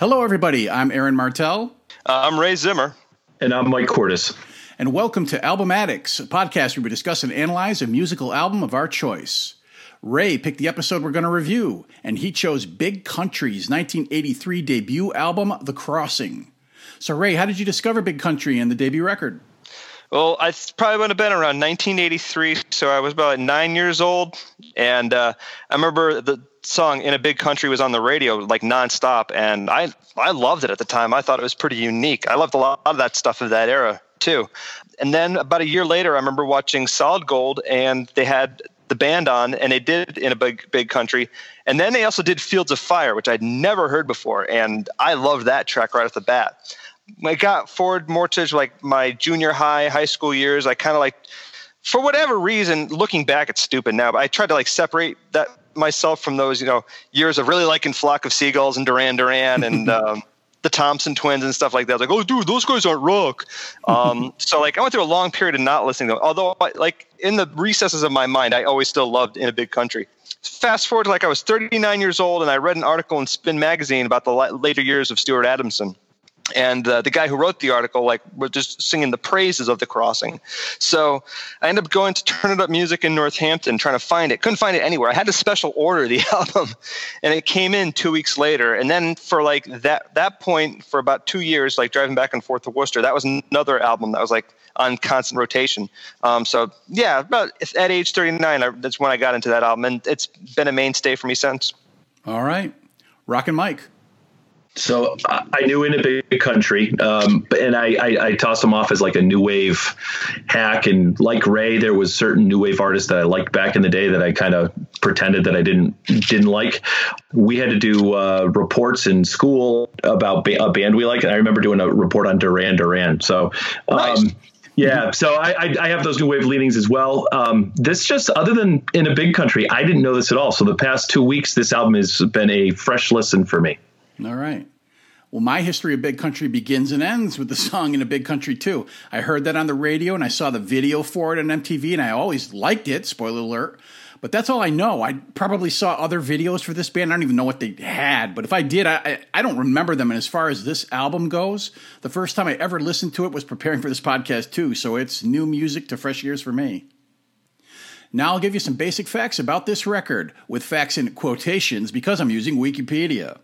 Hello, everybody. I'm Aaron Martell. Uh, I'm Ray Zimmer. And I'm Mike Cordes. And welcome to Album Addicts, a podcast where we discuss and analyze a musical album of our choice. Ray picked the episode we're going to review, and he chose Big Country's 1983 debut album, The Crossing. So, Ray, how did you discover Big Country and the debut record? Well, I probably would have been around 1983, so I was about nine years old, and uh, I remember the song "In a Big Country" was on the radio like nonstop, and I I loved it at the time. I thought it was pretty unique. I loved a lot of that stuff of that era too. And then about a year later, I remember watching Solid Gold, and they had the band on, and they did in a big big country, and then they also did Fields of Fire, which I'd never heard before, and I loved that track right off the bat. I got forward to like my junior high, high school years. I kind of like, for whatever reason, looking back, it's stupid now, but I tried to like separate that myself from those, you know, years of really liking Flock of Seagulls and Duran Duran and um, the Thompson twins and stuff like that. Like, oh, dude, those guys aren't rock. Um, so like, I went through a long period of not listening to them. Although, like in the recesses of my mind, I always still loved In a Big Country. Fast forward to like I was 39 years old, and I read an article in Spin magazine about the later years of Stuart Adamson and uh, the guy who wrote the article like was just singing the praises of the crossing. So i ended up going to turn it up music in northampton trying to find it. Couldn't find it anywhere. I had to special order the album and it came in two weeks later. And then for like that that point for about two years like driving back and forth to worcester that was another album that was like on constant rotation. Um, so yeah about at age 39 I, that's when i got into that album and it's been a mainstay for me since. All right. Rock and mike so I knew in a big country, um, and I, I, I, tossed him off as like a new wave hack. And like Ray, there was certain new wave artists that I liked back in the day that I kind of pretended that I didn't didn't like. We had to do uh, reports in school about ba- a band we like, and I remember doing a report on Duran Duran. So. Um, nice. Yeah, so I, I, I, have those new wave leanings as well. Um, this just, other than in a big country, I didn't know this at all. So the past two weeks, this album has been a fresh listen for me. All right. Well, my history of Big Country begins and ends with the song in a Big Country too. I heard that on the radio and I saw the video for it on MTV and I always liked it, spoiler alert. But that's all I know. I probably saw other videos for this band. I don't even know what they had, but if I did, I, I don't remember them. And as far as this album goes, the first time I ever listened to it was preparing for this podcast too. So it's new music to fresh ears for me. Now I'll give you some basic facts about this record, with facts in quotations because I'm using Wikipedia.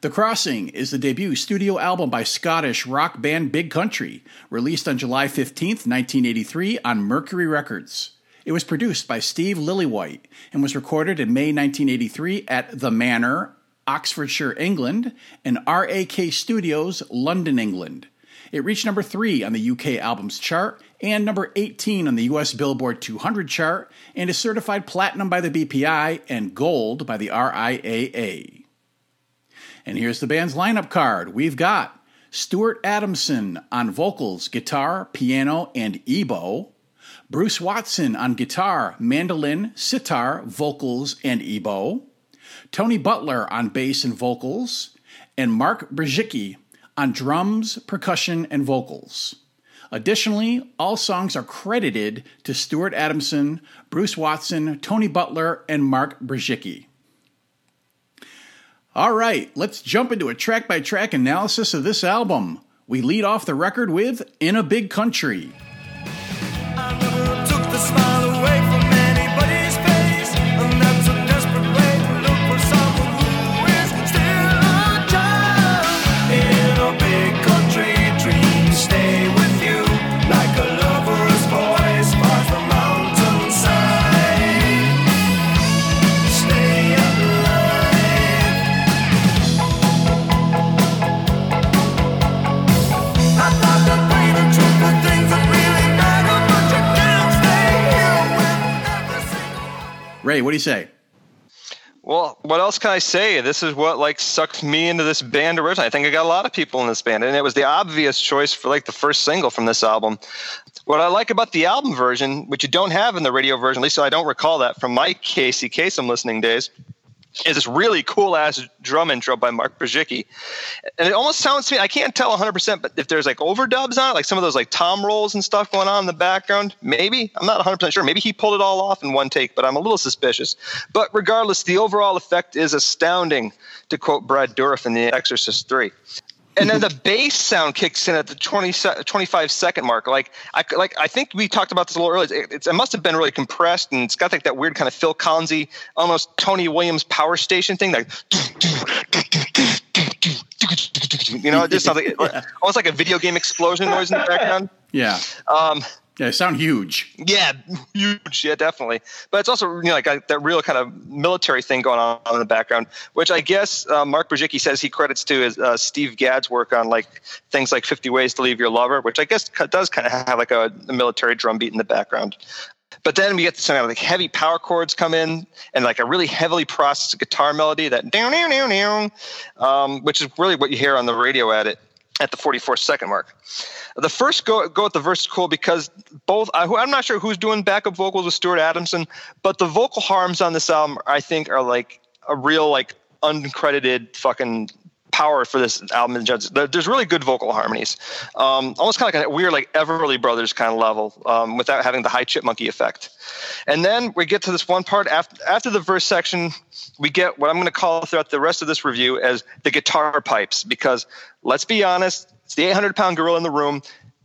The Crossing is the debut studio album by Scottish rock band Big Country, released on July 15, 1983, on Mercury Records. It was produced by Steve Lillywhite and was recorded in May 1983 at The Manor, Oxfordshire, England, and RAK Studios, London, England. It reached number 3 on the UK Albums Chart and number 18 on the US Billboard 200 chart and is certified platinum by the BPI and gold by the RIAA. And here's the band's lineup card. We've got Stuart Adamson on vocals, guitar, piano, and ebow. Bruce Watson on guitar, mandolin, sitar, vocals, and ebow. Tony Butler on bass and vocals. And Mark Brzezicki on drums, percussion, and vocals. Additionally, all songs are credited to Stuart Adamson, Bruce Watson, Tony Butler, and Mark Brzezicki. All right, let's jump into a track by track analysis of this album. We lead off the record with In a Big Country. Ray, what do you say? Well, what else can I say? This is what like sucked me into this band originally. I think I got a lot of people in this band, and it was the obvious choice for like the first single from this album. What I like about the album version, which you don't have in the radio version, at least I don't recall that from my Casey Kasem listening days, is this really cool ass drum intro by Mark Brzezicki. And it almost sounds to me, I can't tell 100%, but if there's like overdubs on it, like some of those like tom rolls and stuff going on in the background, maybe. I'm not 100% sure. Maybe he pulled it all off in one take, but I'm a little suspicious. But regardless, the overall effect is astounding, to quote Brad Dourif in The Exorcist 3 and then the bass sound kicks in at the 20, 25 second mark. Like I like I think we talked about this a little earlier. It, it, must have been really compressed, and it's got like that weird kind of Phil Collins, almost Tony Williams power station thing. Like you know, it just sounds like almost like a video game explosion noise in the background. Yeah. Um, yeah, they sound huge. Yeah, huge. Yeah, definitely. But it's also you know like a, that real kind of military thing going on in the background, which I guess uh, Mark Brzezicki says he credits to his uh, Steve Gadd's work on like things like 50 Ways to Leave Your Lover, which I guess does kind of have like a, a military drum beat in the background. But then we get some kind of like heavy power chords come in and like a really heavily processed guitar melody that down down down down, um, which is really what you hear on the radio at it at the 44 second mark. The first go go at the verse is cool because both I, am not sure who's doing backup vocals with Stuart Adamson, but the vocal harms on this album I think are like a real like uncredited fucking power for this album. There's really good vocal harmonies, um, almost kind of like a weird like Everly Brothers kind of level, um, without having the high chipmunky effect. And then we get to this one part after after the verse section, we get what I'm going to call throughout the rest of this review as the guitar pipes because let's be honest, it's the 800 pound gorilla in the room.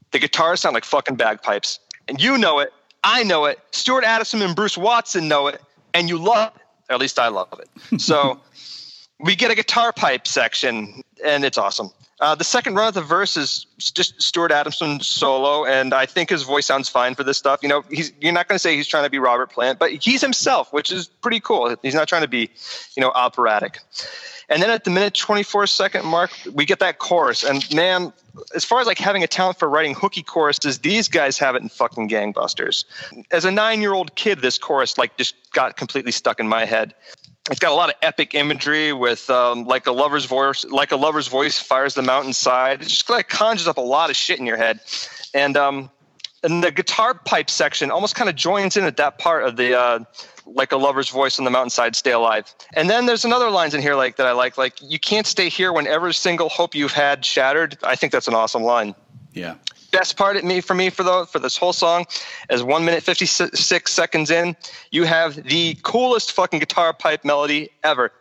The guitars sound like fucking bagpipes. And you know it. I know it. Stuart Adamson and Bruce Watson know it. And you love it. Or at least I love it. So we get a guitar pipe section, and it's awesome. Uh, the second run of the verse is just Stuart Adamson solo, and I think his voice sounds fine for this stuff. You know, he's you're not going to say he's trying to be Robert Plant, but he's himself, which is pretty cool. He's not trying to be, you know, operatic. And then at the minute 24 second mark, we get that chorus. And man, as far as like having a talent for writing hooky choruses, these guys have it in fucking gangbusters. As a nine year old kid, this chorus like just got completely stuck in my head. It's got a lot of epic imagery with um, like a lover's voice, like a lover's voice fires the mountainside. It just like conjures up a lot of shit in your head. And um, and the guitar pipe section almost kind of joins in at that part of the uh, like a lover's voice on the mountainside stay alive and then there's another lines in here like that i like like you can't stay here when every single hope you've had shattered i think that's an awesome line yeah best part of me for me for the for this whole song is one minute 56 seconds in you have the coolest fucking guitar pipe melody ever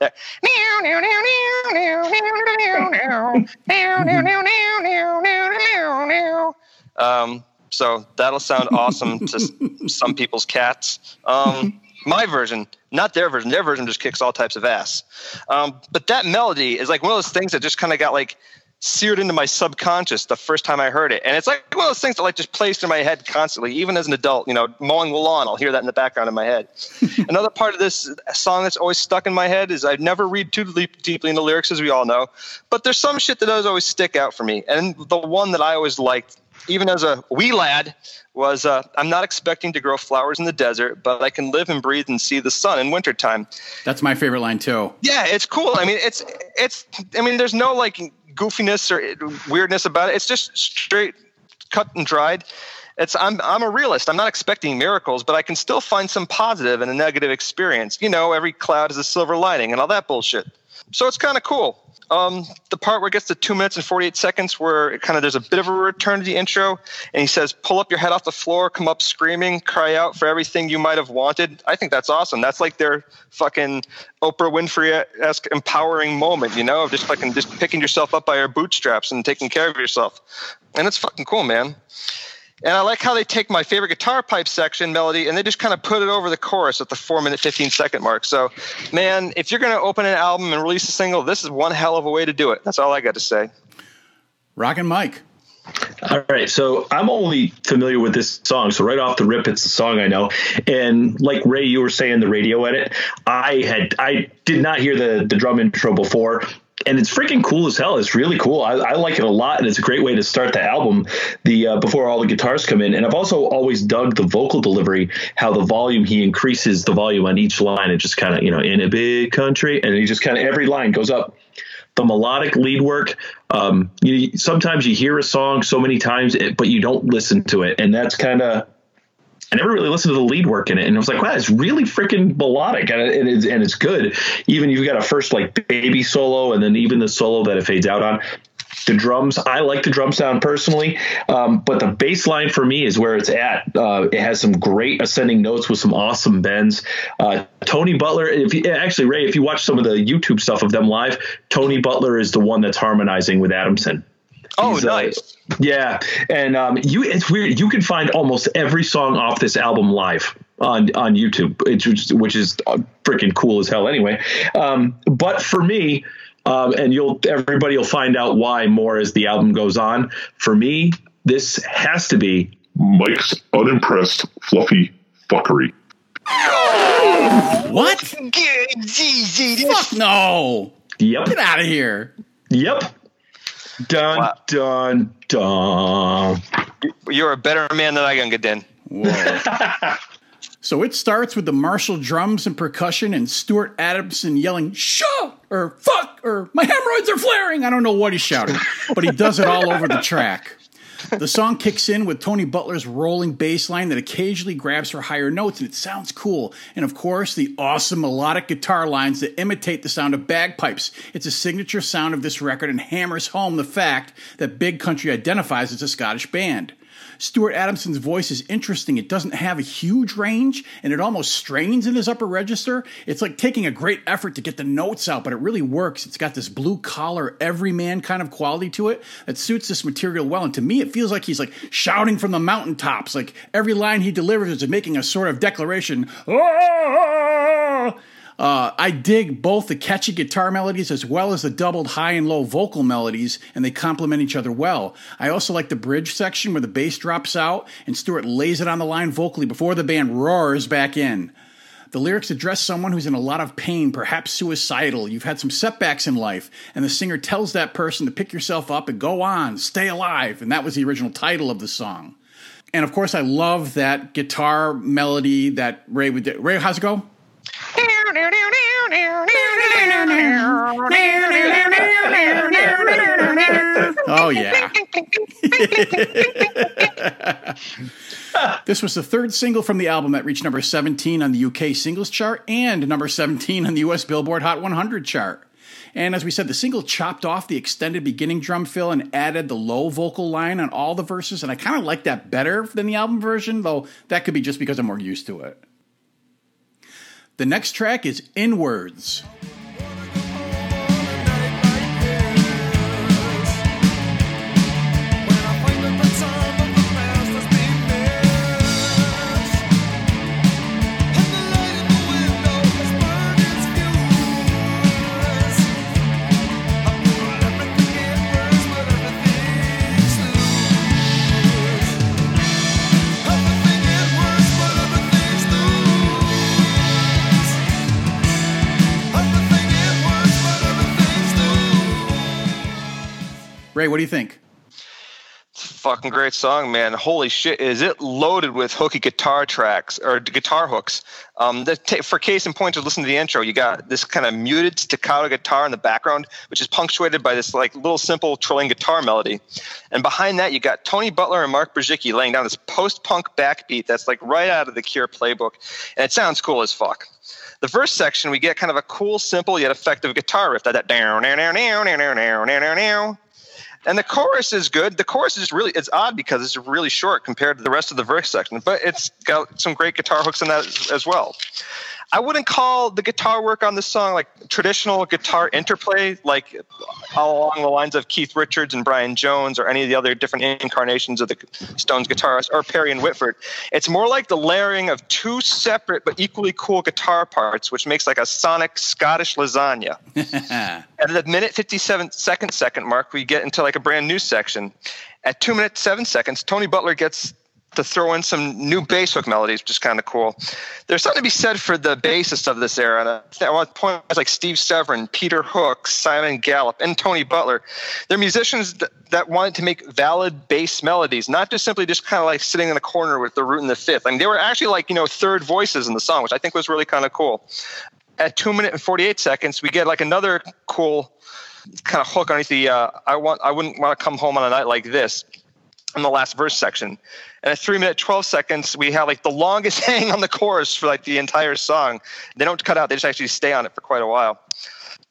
um, so that'll sound awesome to some people's cats. Um, my version, not their version. Their version just kicks all types of ass. Um, but that melody is like one of those things that just kind of got like seared into my subconscious the first time I heard it. And it's like one of those things that like just plays in my head constantly, even as an adult, you know, mowing the lawn, I'll hear that in the background in my head. Another part of this song that's always stuck in my head is I never read too deep, deeply into the lyrics, as we all know, but there's some shit that does always stick out for me. And the one that I always liked even as a wee lad, was uh, I'm not expecting to grow flowers in the desert, but I can live and breathe and see the sun in wintertime. That's my favorite line too. Yeah, it's cool. I mean, it's it's. I mean, there's no like goofiness or weirdness about it. It's just straight, cut and dried. It's I'm I'm a realist. I'm not expecting miracles, but I can still find some positive in a negative experience. You know, every cloud is a silver lining and all that bullshit. So it's kind of cool. Um, the part where it gets to two minutes and 48 seconds, where it kind of there's a bit of a return to the intro, and he says, "Pull up your head off the floor, come up screaming, cry out for everything you might have wanted." I think that's awesome. That's like their fucking Oprah Winfrey esque empowering moment, you know, of just fucking just picking yourself up by your bootstraps and taking care of yourself, and it's fucking cool, man. And I like how they take my favorite guitar pipe section melody and they just kind of put it over the chorus at the four minute, 15 second mark. So, man, if you're going to open an album and release a single, this is one hell of a way to do it. That's all I got to say. Rockin' Mike. All right, so I'm only familiar with this song, so right off the rip, it's a song I know. And like Ray, you were saying the radio edit, I had I did not hear the the drum intro before, and it's freaking cool as hell. It's really cool. I, I, like it a lot, and it's a great way to start the album. The uh, before all the guitars come in, and I've also always dug the vocal delivery, how the volume he increases the volume on each line. It just kind of you know in a big country, and he just kind of every line goes up. The melodic lead work. Um, you, sometimes you hear a song so many times, but you don't listen to it, and that's kind of I never really listened to the lead work in it, and it was like, wow, it's really freaking melodic, and it and it's good. Even you've got a first like baby solo, and then even the solo that it fades out on. The drums, I like the drum sound personally, um, but the bass line for me is where it's at. Uh, it has some great ascending notes with some awesome bends. Uh, Tony Butler, if you, actually Ray, if you watch some of the YouTube stuff of them live, Tony Butler is the one that's harmonizing with Adamson. Oh, He's, uh, nice. Uh, yeah, and um, you it's weird. You can find almost every song off this album live on on YouTube, which, which is freaking cool as hell. Anyway, um, but for me, um, and you'll everybody will find out why more as the album goes on. For me, this has to be Mike's unimpressed fluffy fuckery. What? Fuck no. Yep. Get out of here. Yep. Dun wow. dun dun. You're a better man than I can get in. so it starts with the martial drums and percussion and Stuart Adamson yelling "Shut!" or "Fuck!" or "My hemorrhoids are flaring." I don't know what he's shouting, but he does it all over the track. The song kicks in with Tony Butler's rolling bass line that occasionally grabs for higher notes, and it sounds cool. And of course, the awesome melodic guitar lines that imitate the sound of bagpipes. It's a signature sound of this record and hammers home the fact that Big Country identifies as a Scottish band. Stuart Adamson's voice is interesting. It doesn't have a huge range and it almost strains in his upper register. It's like taking a great effort to get the notes out, but it really works. It's got this blue collar, everyman kind of quality to it that suits this material well. And to me, it feels like he's like shouting from the mountaintops. Like every line he delivers is making a sort of declaration. Oh! Uh, I dig both the catchy guitar melodies as well as the doubled high and low vocal melodies, and they complement each other well. I also like the bridge section where the bass drops out and Stuart lays it on the line vocally before the band roars back in. The lyrics address someone who's in a lot of pain, perhaps suicidal. You've had some setbacks in life, and the singer tells that person to pick yourself up and go on, stay alive. And that was the original title of the song. And of course, I love that guitar melody that Ray would do. Ray, how's it go? Oh, yeah. this was the third single from the album that reached number 17 on the UK singles chart and number 17 on the US Billboard Hot 100 chart. And as we said, the single chopped off the extended beginning drum fill and added the low vocal line on all the verses. And I kind of like that better than the album version, though that could be just because I'm more used to it. The next track is Inwards. Ray, what do you think? fucking great song, man. Holy shit, is it loaded with hooky guitar tracks or guitar hooks? Um, t- for case in point, to listen to the intro, you got this kind of muted staccato guitar in the background, which is punctuated by this like little simple trilling guitar melody, and behind that you got Tony Butler and Mark Brzezicki laying down this post-punk backbeat that's like right out of the Cure playbook, and it sounds cool as fuck. The first section, we get kind of a cool, simple yet effective guitar riff that that down, down, down, down, down, down, down, down, down and the chorus is good. The chorus is really it's odd because it's really short compared to the rest of the verse section, but it's got some great guitar hooks in that as, as well. I wouldn't call the guitar work on this song like traditional guitar interplay, like all along the lines of Keith Richards and Brian Jones or any of the other different incarnations of the Stones guitarists or Perry and Whitford. It's more like the layering of two separate but equally cool guitar parts, which makes like a sonic Scottish lasagna. At the minute 57 second second mark, we get into like a brand new section. At two minutes seven seconds, Tony Butler gets to throw in some new bass hook melodies, which is kind of cool. There's something to be said for the bassists of this era. And I want to point out like Steve Severin, Peter Hook, Simon Gallup, and Tony Butler. They're musicians that, that wanted to make valid bass melodies, not just simply just kind of like sitting in a corner with the root and the fifth. I mean, they were actually like, you know, third voices in the song, which I think was really kind of cool. At two minutes and 48 seconds, we get like another cool kind of hook underneath the uh, I want I wouldn't want to come home on a night like this in the last verse section. And at three minute twelve seconds, we have like the longest hang on the chorus for like the entire song. They don't cut out; they just actually stay on it for quite a while.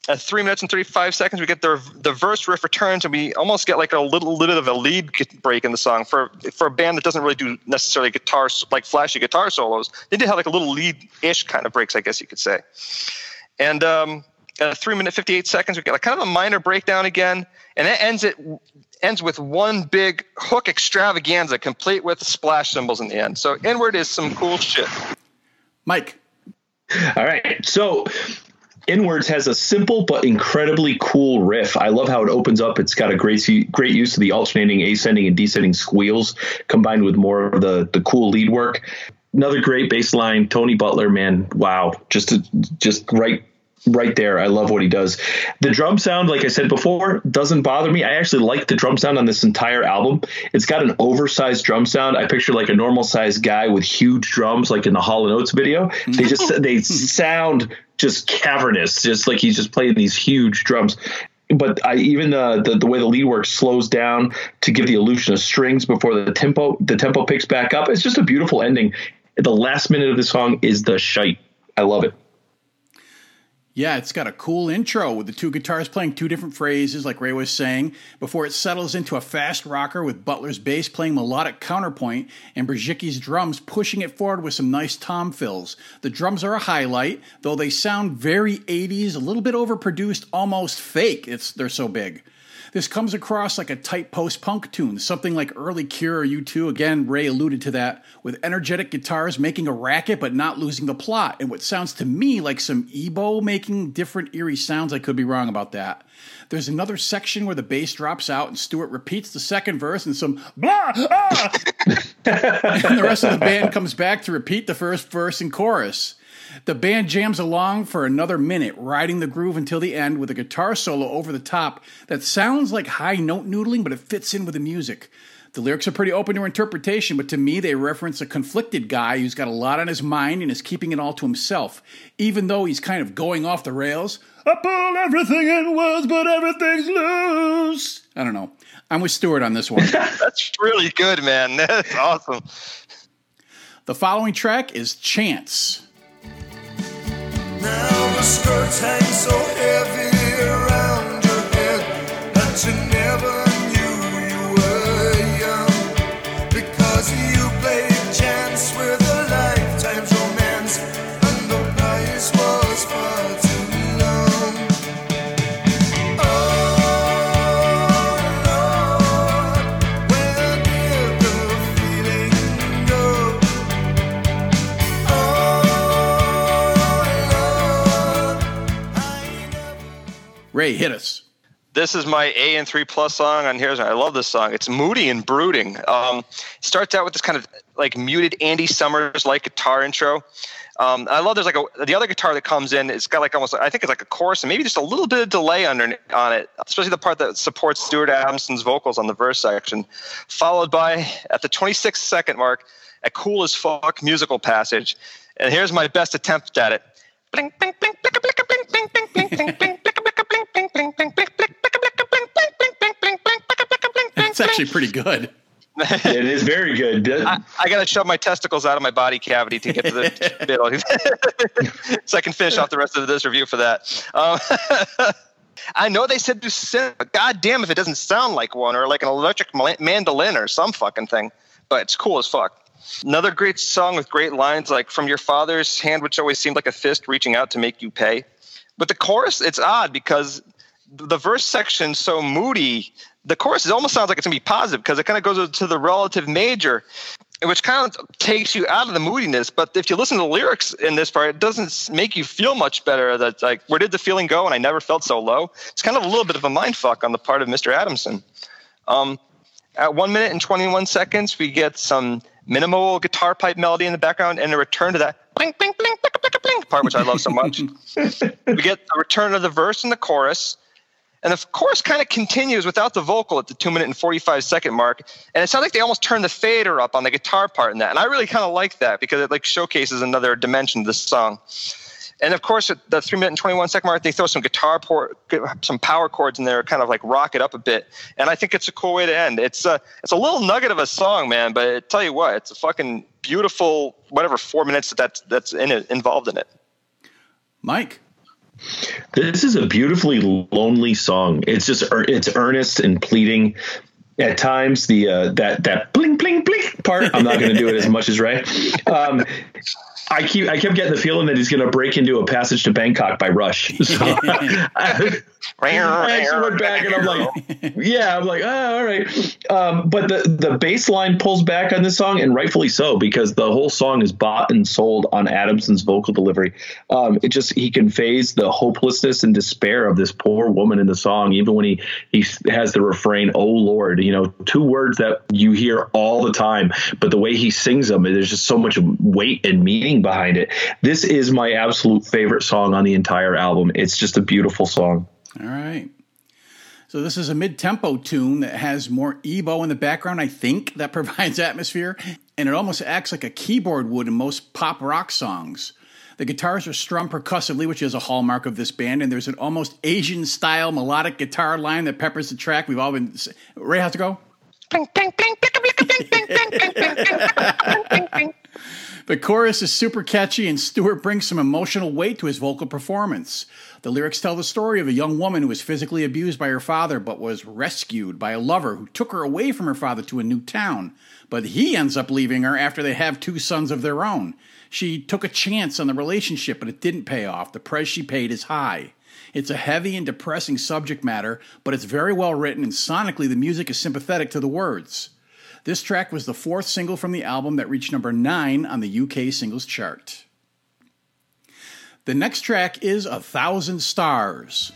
At three minutes and thirty five seconds, we get the the verse riff returns, and we almost get like a little, little bit of a lead break in the song for for a band that doesn't really do necessarily guitar like flashy guitar solos. They did have like a little lead ish kind of breaks, I guess you could say. And um, at three minute fifty eight seconds, we get like kind of a minor breakdown again, and that ends it ends with one big hook extravaganza, complete with splash cymbals in the end. So inward is some cool shit. Mike. All right. So Inwards has a simple but incredibly cool riff. I love how it opens up. It's got a great great use of the alternating ascending and descending squeals combined with more of the the cool lead work. Another great bass line, Tony Butler, man, wow, just just right right there. I love what he does. The drum sound, like I said before, doesn't bother me. I actually like the drum sound on this entire album. It's got an oversized drum sound. I picture like a normal sized guy with huge drums, like in the Hall and Oates video. They just they sound just cavernous, just like he's just playing these huge drums. But I even uh, the the way the lead work slows down to give the illusion of strings before the tempo the tempo picks back up. It's just a beautiful ending. The last minute of the song is the shite. I love it. Yeah, it's got a cool intro with the two guitars playing two different phrases, like Ray was saying, before it settles into a fast rocker with Butler's bass playing melodic counterpoint and Brzezicki's drums pushing it forward with some nice tom fills. The drums are a highlight, though they sound very 80s, a little bit overproduced, almost fake. It's they're so big. This comes across like a tight post punk tune, something like early Cure or U2. Again, Ray alluded to that, with energetic guitars making a racket but not losing the plot, and what sounds to me like some EBow making different eerie sounds. I could be wrong about that. There's another section where the bass drops out and Stuart repeats the second verse and some blah ah! and the rest of the band comes back to repeat the first verse and chorus. The band jams along for another minute, riding the groove until the end with a guitar solo over the top that sounds like high note noodling, but it fits in with the music. The lyrics are pretty open to interpretation, but to me, they reference a conflicted guy who's got a lot on his mind and is keeping it all to himself, even though he's kind of going off the rails. I pull everything in words, but everything's loose. I don't know. I'm with Stuart on this one. That's really good, man. That's awesome. The following track is Chance. Now the skirts hang so heavy around your head that you Ray, hit us. This is my A and three plus song on here's I love this song. It's moody and brooding. Um, starts out with this kind of like muted Andy Summers like guitar intro. Um, I love there's like a the other guitar that comes in. It's got like almost I think it's like a chorus and maybe just a little bit of delay under on it, especially the part that supports Stuart Adamson's vocals on the verse section. Followed by at the 26 second mark, a cool as fuck musical passage. And here's my best attempt at it. It's actually pretty good. it is very good. I, I got to shove my testicles out of my body cavity to get to the middle, so I can finish off the rest of this review for that. Um, I know they said do synth, but god damn if it doesn't sound like one or like an electric mandolin or some fucking thing. But it's cool as fuck. Another great song with great lines like "From your father's hand, which always seemed like a fist reaching out to make you pay." But the chorus, it's odd because the verse section so moody. The chorus it almost sounds like it's gonna be positive because it kind of goes to the relative major, which kind of takes you out of the moodiness. But if you listen to the lyrics in this part, it doesn't make you feel much better. That like, where did the feeling go? And I never felt so low. It's kind of a little bit of a mind fuck on the part of Mr. Adamson. Um, at one minute and 21 seconds, we get some minimal guitar pipe melody in the background and a return to that bling, bling, bling, bling, bling, bling part, which I love so much. we get the return of the verse and the chorus. And the chorus kind of continues without the vocal at the two minute and 45 second mark. And it sounds like they almost turn the fader up on the guitar part in that. And I really kind of like that because it like showcases another dimension to this song. And of course, at the three minute and 21 second mark, they throw some guitar port, some power chords in there, kind of like rock it up a bit. And I think it's a cool way to end. It's a, it's a little nugget of a song, man, but I tell you what, it's a fucking beautiful, whatever four minutes that that's, that's in it, involved in it. Mike. This is a beautifully lonely song. It's just it's earnest and pleading. At times, the uh, that that bling bling bling part. I'm not going to do it as much as Ray. Um, I keep I kept getting the feeling that he's going to break into a passage to Bangkok by Rush. So I, I actually went back and I'm like, yeah, I'm like, oh, all right. Um, but the the bass line pulls back on this song, and rightfully so, because the whole song is bought and sold on Adamson's vocal delivery. Um, it just he conveys the hopelessness and despair of this poor woman in the song, even when he he has the refrain, "Oh Lord," you know, two words that you hear all the time, but the way he sings them, there's just so much weight and meaning behind it. This is my absolute favorite song on the entire album. It's just a beautiful song. All right. So this is a mid-tempo tune that has more ebow in the background, I think, that provides atmosphere, and it almost acts like a keyboard would in most pop rock songs. The guitars are strummed percussively, which is a hallmark of this band, and there's an almost Asian style melodic guitar line that peppers the track. We've all been Ray, how's it go? The chorus is super catchy, and Stuart brings some emotional weight to his vocal performance. The lyrics tell the story of a young woman who was physically abused by her father but was rescued by a lover who took her away from her father to a new town. But he ends up leaving her after they have two sons of their own. She took a chance on the relationship, but it didn't pay off. The price she paid is high. It's a heavy and depressing subject matter, but it's very well written, and sonically, the music is sympathetic to the words. This track was the fourth single from the album that reached number nine on the UK singles chart. The next track is A Thousand Stars.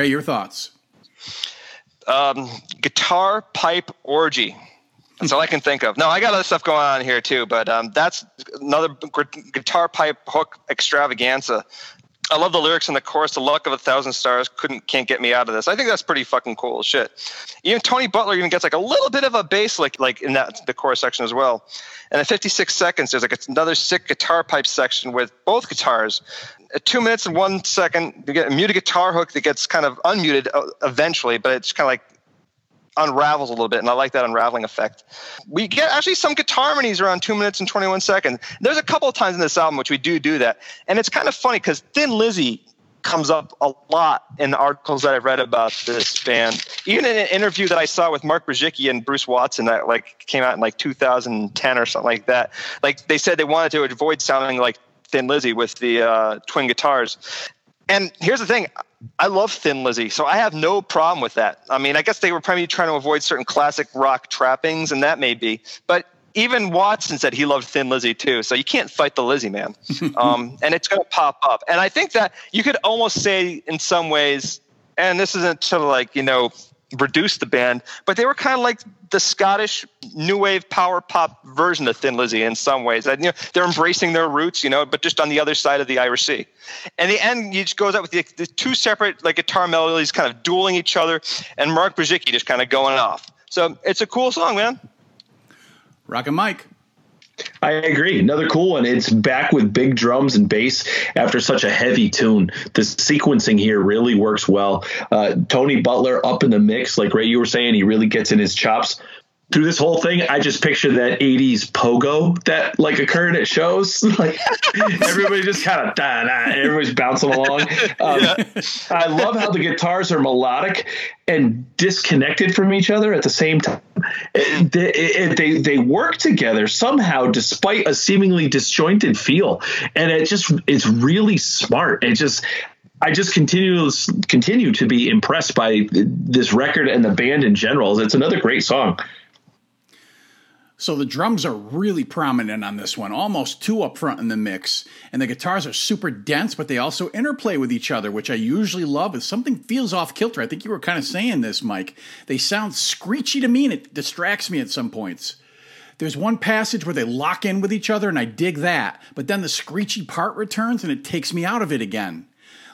Ray, your thoughts? Um, guitar pipe orgy. That's all I can think of. No, I got other stuff going on here too, but um, that's another gu- guitar pipe hook extravaganza. I love the lyrics in the chorus. The luck of a thousand stars couldn't can't get me out of this. I think that's pretty fucking cool shit. Even Tony Butler even gets like a little bit of a bass like like in that the chorus section as well. And at 56 seconds, there's like another sick guitar pipe section with both guitars. At two minutes and one second, you get a muted guitar hook that gets kind of unmuted uh, eventually, but it's kind of like unravels a little bit, and I like that unraveling effect. We get actually some guitar harmonies around two minutes and 21 seconds. There's a couple of times in this album which we do do that, and it's kind of funny because Thin Lizzy comes up a lot in the articles that I've read about this band. Even in an interview that I saw with Mark Brzezicki and Bruce Watson that like came out in like 2010 or something like that. Like they said they wanted to avoid sounding like Thin Lizzy with the uh, twin guitars. And here's the thing. I love Thin Lizzy, so I have no problem with that. I mean, I guess they were probably trying to avoid certain classic rock trappings, and that may be. But even Watson said he loved Thin Lizzy too, so you can't fight the Lizzy man. um, and it's going to pop up. And I think that you could almost say, in some ways, and this isn't to like you know reduce the band, but they were kind of like the Scottish new wave power pop version of Thin Lizzy in some ways. And, you know, they're embracing their roots, you know, but just on the other side of the Irish Sea. And the end, he just goes out with the, the two separate like guitar melodies, kind of dueling each other, and Mark Brzezicki just kind of going off. So it's a cool song, man. Rockin' Mike. I agree. Another cool one. It's back with big drums and bass after such a heavy tune. The sequencing here really works well. Uh, Tony Butler up in the mix, like Ray, you were saying, he really gets in his chops. Through this whole thing, I just picture that '80s pogo that like occurred at shows. Like everybody just kind of da da, everybody's bouncing along. Um, I love how the guitars are melodic and disconnected from each other at the same time. It- they, it- they they work together somehow, despite a seemingly disjointed feel, and it just it's really smart. It just I just continue continue to be impressed by this record and the band in general. It's another great song. So the drums are really prominent on this one, almost too up front in the mix. And the guitars are super dense, but they also interplay with each other, which I usually love. If something feels off kilter, I think you were kind of saying this, Mike. They sound screechy to me and it distracts me at some points. There's one passage where they lock in with each other, and I dig that, but then the screechy part returns and it takes me out of it again.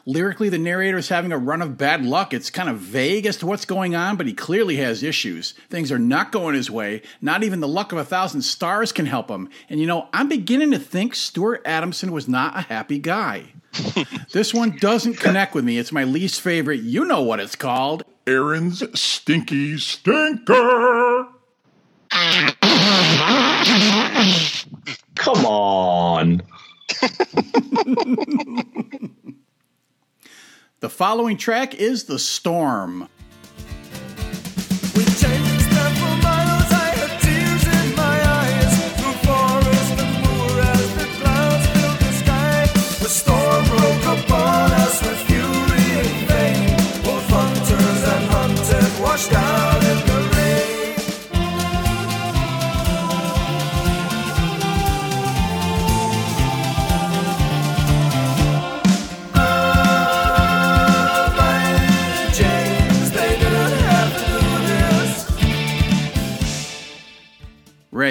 Lyrically, the narrator is having a run of bad luck. It's kind of vague as to what's going on, but he clearly has issues. Things are not going his way. Not even the luck of a thousand stars can help him. And you know, I'm beginning to think Stuart Adamson was not a happy guy. this one doesn't connect with me. It's my least favorite. You know what it's called. Aaron's Stinky Stinker. Come on. The following track is The Storm.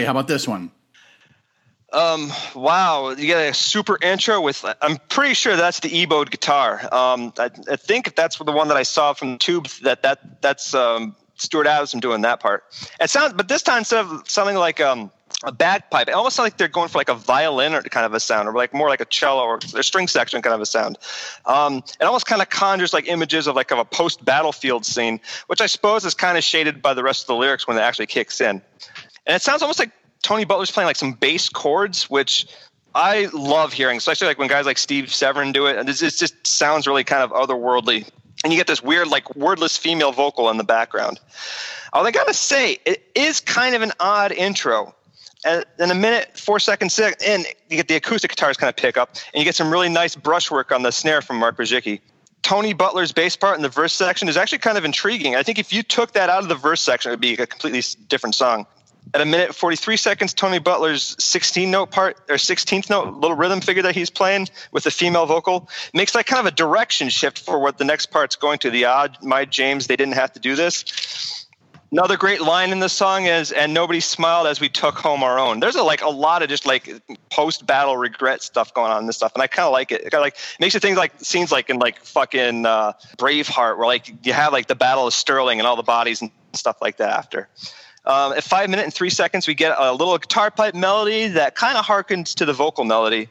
How about this one? Um, wow, you got a super intro with. I'm pretty sure that's the E-bowed guitar. Um, I, I think that's the one that I saw from tube. That that that's um, Stuart Adamson doing that part. It sounds, but this time instead of sounding like um, a bagpipe, it almost sounds like they're going for like a violin or kind of a sound, or like more like a cello or a string section kind of a sound. Um, it almost kind of conjures like images of like of a post battlefield scene, which I suppose is kind of shaded by the rest of the lyrics when it actually kicks in. And it sounds almost like Tony Butler's playing like some bass chords, which I love hearing, especially like when guys like Steve Severin do it. And it just sounds really kind of otherworldly. And you get this weird, like wordless female vocal in the background. All I gotta say, it is kind of an odd intro. And in a minute, four seconds in, you get the acoustic guitars kind of pick up, and you get some really nice brushwork on the snare from Mark Brzezicki. Tony Butler's bass part in the verse section is actually kind of intriguing. I think if you took that out of the verse section, it would be a completely different song. At a minute 43 seconds, Tony Butler's 16 note part or 16th note little rhythm figure that he's playing with the female vocal makes like kind of a direction shift for what the next part's going to. The odd, my James, they didn't have to do this. Another great line in the song is, "And nobody smiled as we took home our own." There's a, like a lot of just like post-battle regret stuff going on in this stuff, and I kind of like it. It kind of like makes you think like scenes like in like fucking uh, Braveheart, where like you have like the Battle of Stirling and all the bodies and stuff like that after. Um, at five minutes and three seconds, we get a little guitar pipe melody that kind of harkens to the vocal melody.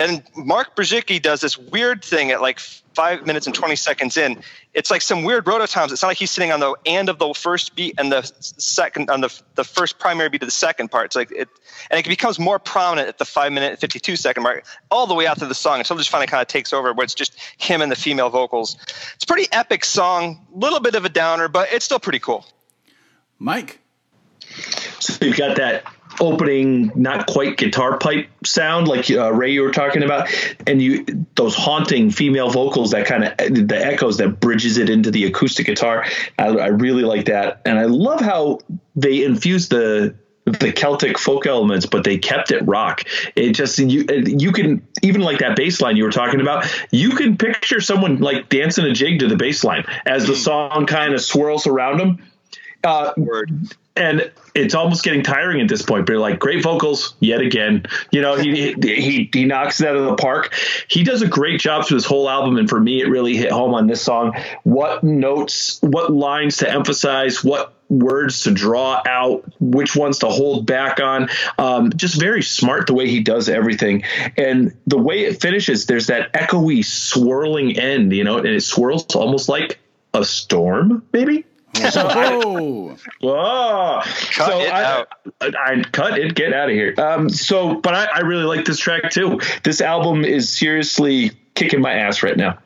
And Mark Brzezicki does this weird thing at like five minutes and 20 seconds in. It's like some weird rototoms. It's not like he's sitting on the end of the first beat and the second on the the first primary beat of the second part. It's like it, and it becomes more prominent at the five minute and 52 second mark, all the way out to the song until it just finally kind of takes over, where it's just him and the female vocals. It's a pretty epic song, little bit of a downer, but it's still pretty cool. Mike? So you've got that opening, not quite guitar pipe sound like uh, Ray you were talking about, and you those haunting female vocals that kind of the echoes that bridges it into the acoustic guitar. I, I really like that, and I love how they infuse the the Celtic folk elements, but they kept it rock. It just you you can even like that bass line you were talking about. You can picture someone like dancing a jig to the bass line as the song kind of swirls around them. Uh, Word. And it's almost getting tiring at this point. But like great vocals yet again. You know, he he he knocks it out of the park. He does a great job through this whole album, and for me, it really hit home on this song. What notes, what lines to emphasize, what words to draw out, which ones to hold back on. Um, just very smart the way he does everything, and the way it finishes. There's that echoey, swirling end. You know, and it swirls almost like a storm, maybe. Oh, Whoa. Cut it I, out. I, I cut it. Get out of here. Um, so, but I, I really like this track too. This album is seriously kicking my ass right now.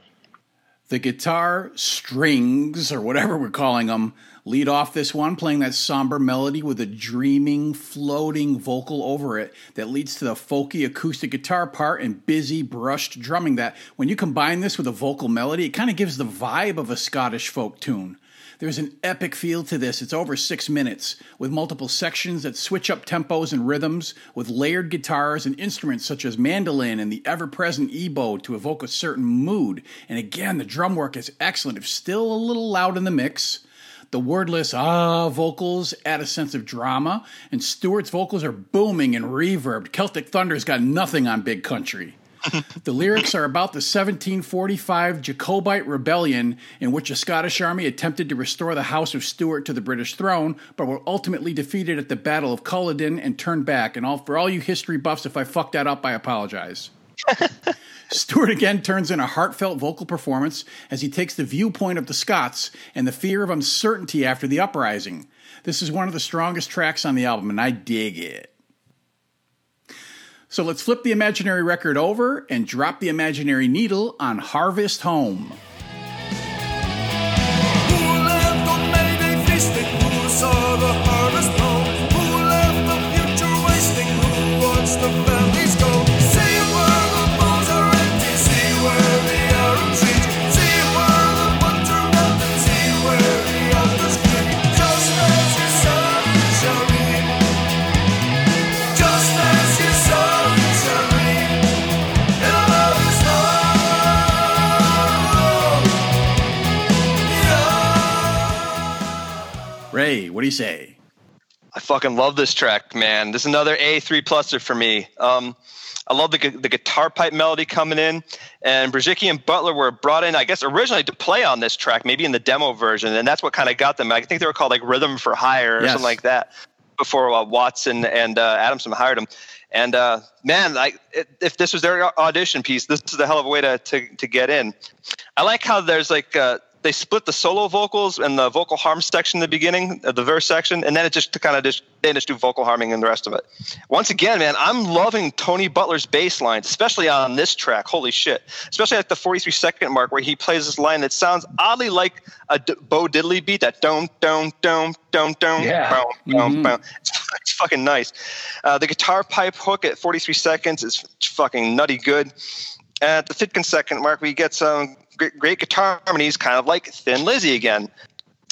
the guitar strings, or whatever we're calling them, lead off this one, playing that somber melody with a dreaming, floating vocal over it that leads to the folky acoustic guitar part and busy, brushed drumming. That when you combine this with a vocal melody, it kind of gives the vibe of a Scottish folk tune. There's an epic feel to this. It's over six minutes, with multiple sections that switch up tempos and rhythms, with layered guitars and instruments such as mandolin and the ever present ebow to evoke a certain mood. And again, the drum work is excellent, if still a little loud in the mix. The wordless ah vocals add a sense of drama, and Stuart's vocals are booming and reverbed. Celtic Thunder's got nothing on Big Country. The lyrics are about the 1745 Jacobite rebellion in which a Scottish army attempted to restore the House of Stuart to the British throne, but were ultimately defeated at the Battle of Culloden and turned back. And all, for all you history buffs, if I fucked that up, I apologize. Stuart again turns in a heartfelt vocal performance as he takes the viewpoint of the Scots and the fear of uncertainty after the uprising. This is one of the strongest tracks on the album, and I dig it. So let's flip the imaginary record over and drop the imaginary needle on Harvest Home. What do you say? I fucking love this track, man. This is another A3 pluser for me. Um, I love the, gu- the guitar pipe melody coming in, and Brzezicki and Butler were brought in, I guess, originally to play on this track, maybe in the demo version, and that's what kind of got them. I think they were called like Rhythm for Hire or Yes. something like that before uh, Watson and uh, Adamson hired them. And uh, man, like if this was their audition piece, this is a hell of a way to to, to get in. I like how there's like uh, they split the solo vocals and the vocal harm section in the beginning, uh, the verse section, and then it just kind of just they just do vocal harming and the rest of it. Once again, man, I'm loving Tony Butler's bass lines, especially on this track. Holy shit! Especially at the 43 second mark where he plays this line that sounds oddly like a D- Bo Diddley beat. That don't don't don't don't don't Yeah. boom, boom, boom. It's, it's fucking nice. Uh, the guitar pipe hook at 43 seconds is fucking nutty good. At the 15 second mark, we get some great, guitar harmonies, kind of like Thin Lizzy again.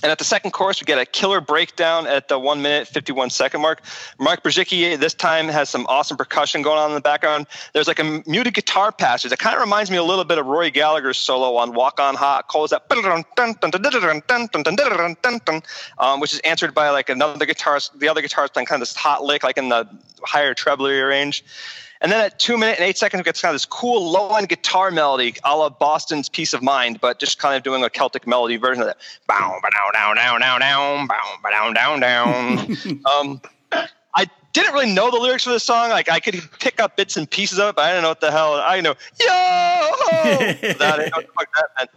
And at the second chorus, we get a killer breakdown at the one minute, 51 second mark. Mark Brzezicki this time has some awesome percussion going on in the background. There's like a muted guitar passage that kind of reminds me a little bit of Rory Gallagher's solo on Walk On Hot. Calls that, um, which is answered by like another guitarist. The other guitarist playing kind of this hot lick, like in the higher trebly range. And then at two minutes and eight seconds, we get kind of this cool low end guitar melody, a la Boston's Peace of Mind, but just kind of doing a Celtic melody version of that. Bow, ba down, down, down, down, bow, down, down, down. um, I didn't really know the lyrics for this song. Like I could pick up bits and pieces of it, but I didn't know what the hell. I know yo that I know what that meant.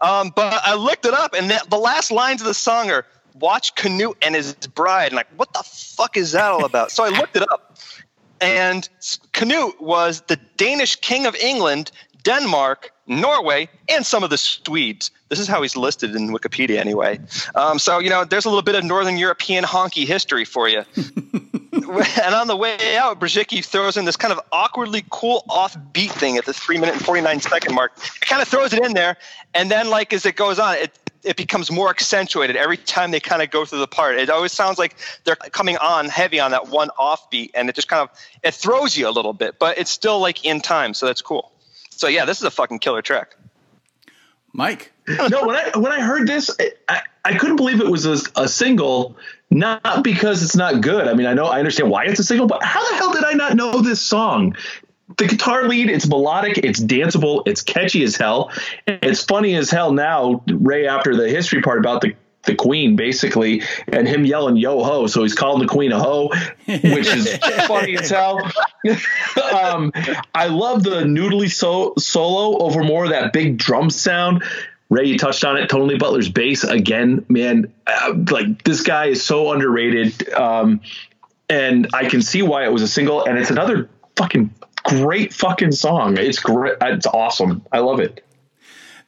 Um, but I looked it up, and the, the last lines of the song are "Watch Canute and his bride." And like, what the fuck is that all about? So I looked it up, and Canute was the Danish king of England, Denmark, Norway, and some of the Swedes. This is how he's listed in Wikipedia, anyway. Um, so you know, there's a little bit of Northern European honky history for you. and on the way out, Brzezicki throws in this kind of awkwardly cool off-beat thing at the three minute and 49 second mark. It kind of throws it in there, and then like as it goes on, it it becomes more accentuated every time they kind of go through the part. It always sounds like they're coming on heavy on that one offbeat, and it just kind of it throws you a little bit, but it's still like in time, so that's cool. So yeah, this is a fucking killer track. Mike? no, when I when I heard this, I, I couldn't believe it was a, a single. Not because it's not good. I mean, I know I understand why it's a single, but how the hell did I not know this song? The guitar lead, it's melodic, it's danceable, it's catchy as hell. It's funny as hell now, Ray, after the history part about the the queen basically and him yelling yo ho so he's calling the queen a hoe which is funny as hell. Um, i love the noodly so- solo over more of that big drum sound. Ray you touched on it tony butler's bass again man. Uh, like this guy is so underrated um, and i can see why it was a single and it's another fucking great fucking song it's great it's awesome i love it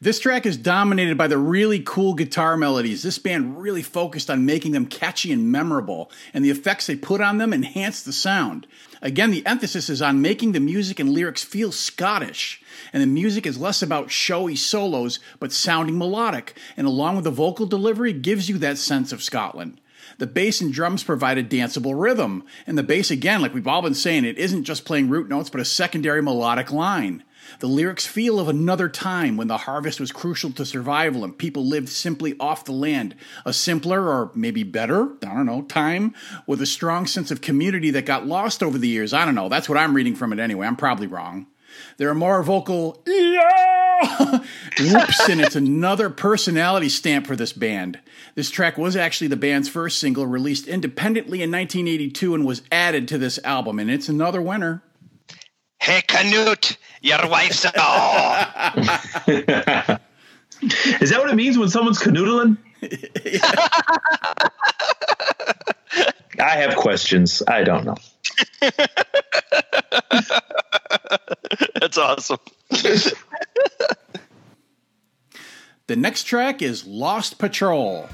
This track is dominated by the really cool guitar melodies. This band really focused on making them catchy and memorable, and the effects they put on them enhanced the sound. Again, the emphasis is on making the music and lyrics feel Scottish, and the music is less about showy solos but sounding melodic, and along with the vocal delivery, gives you that sense of Scotland. The bass and drums provide a danceable rhythm, and the bass, again, like we've all been saying, it isn't just playing root notes but a secondary melodic line. The lyrics feel of another time when the harvest was crucial to survival and people lived simply off the land. A simpler or maybe better, I don't know, time with a strong sense of community that got lost over the years. I don't know. That's what I'm reading from it anyway. I'm probably wrong. There are more vocal whoops, and it's another personality stamp for this band. This track was actually the band's first single released independently in 1982 and was added to this album, and it's another winner. Hey, Canute, your wife's oh. Is that what it means when someone's canoodling? I have questions. I don't know. That's awesome. The next track is Lost Patrol.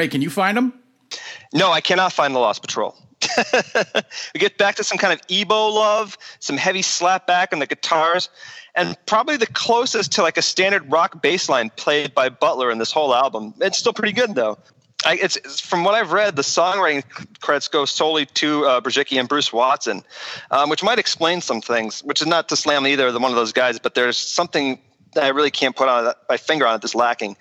Ray, can you find them? No, I cannot find the Lost Patrol. we get back to some kind of ebow love, some heavy slap back on the guitars, and probably the closest to like a standard rock bass line played by Butler in this whole album. It's still pretty good though. I, it's, it's, from what I've read, the songwriting credits go solely to uh, Brzezicki and Bruce Watson, um, which might explain some things. Which is not to slam either of one of those guys, but there's something that I really can't put on my finger on it that's lacking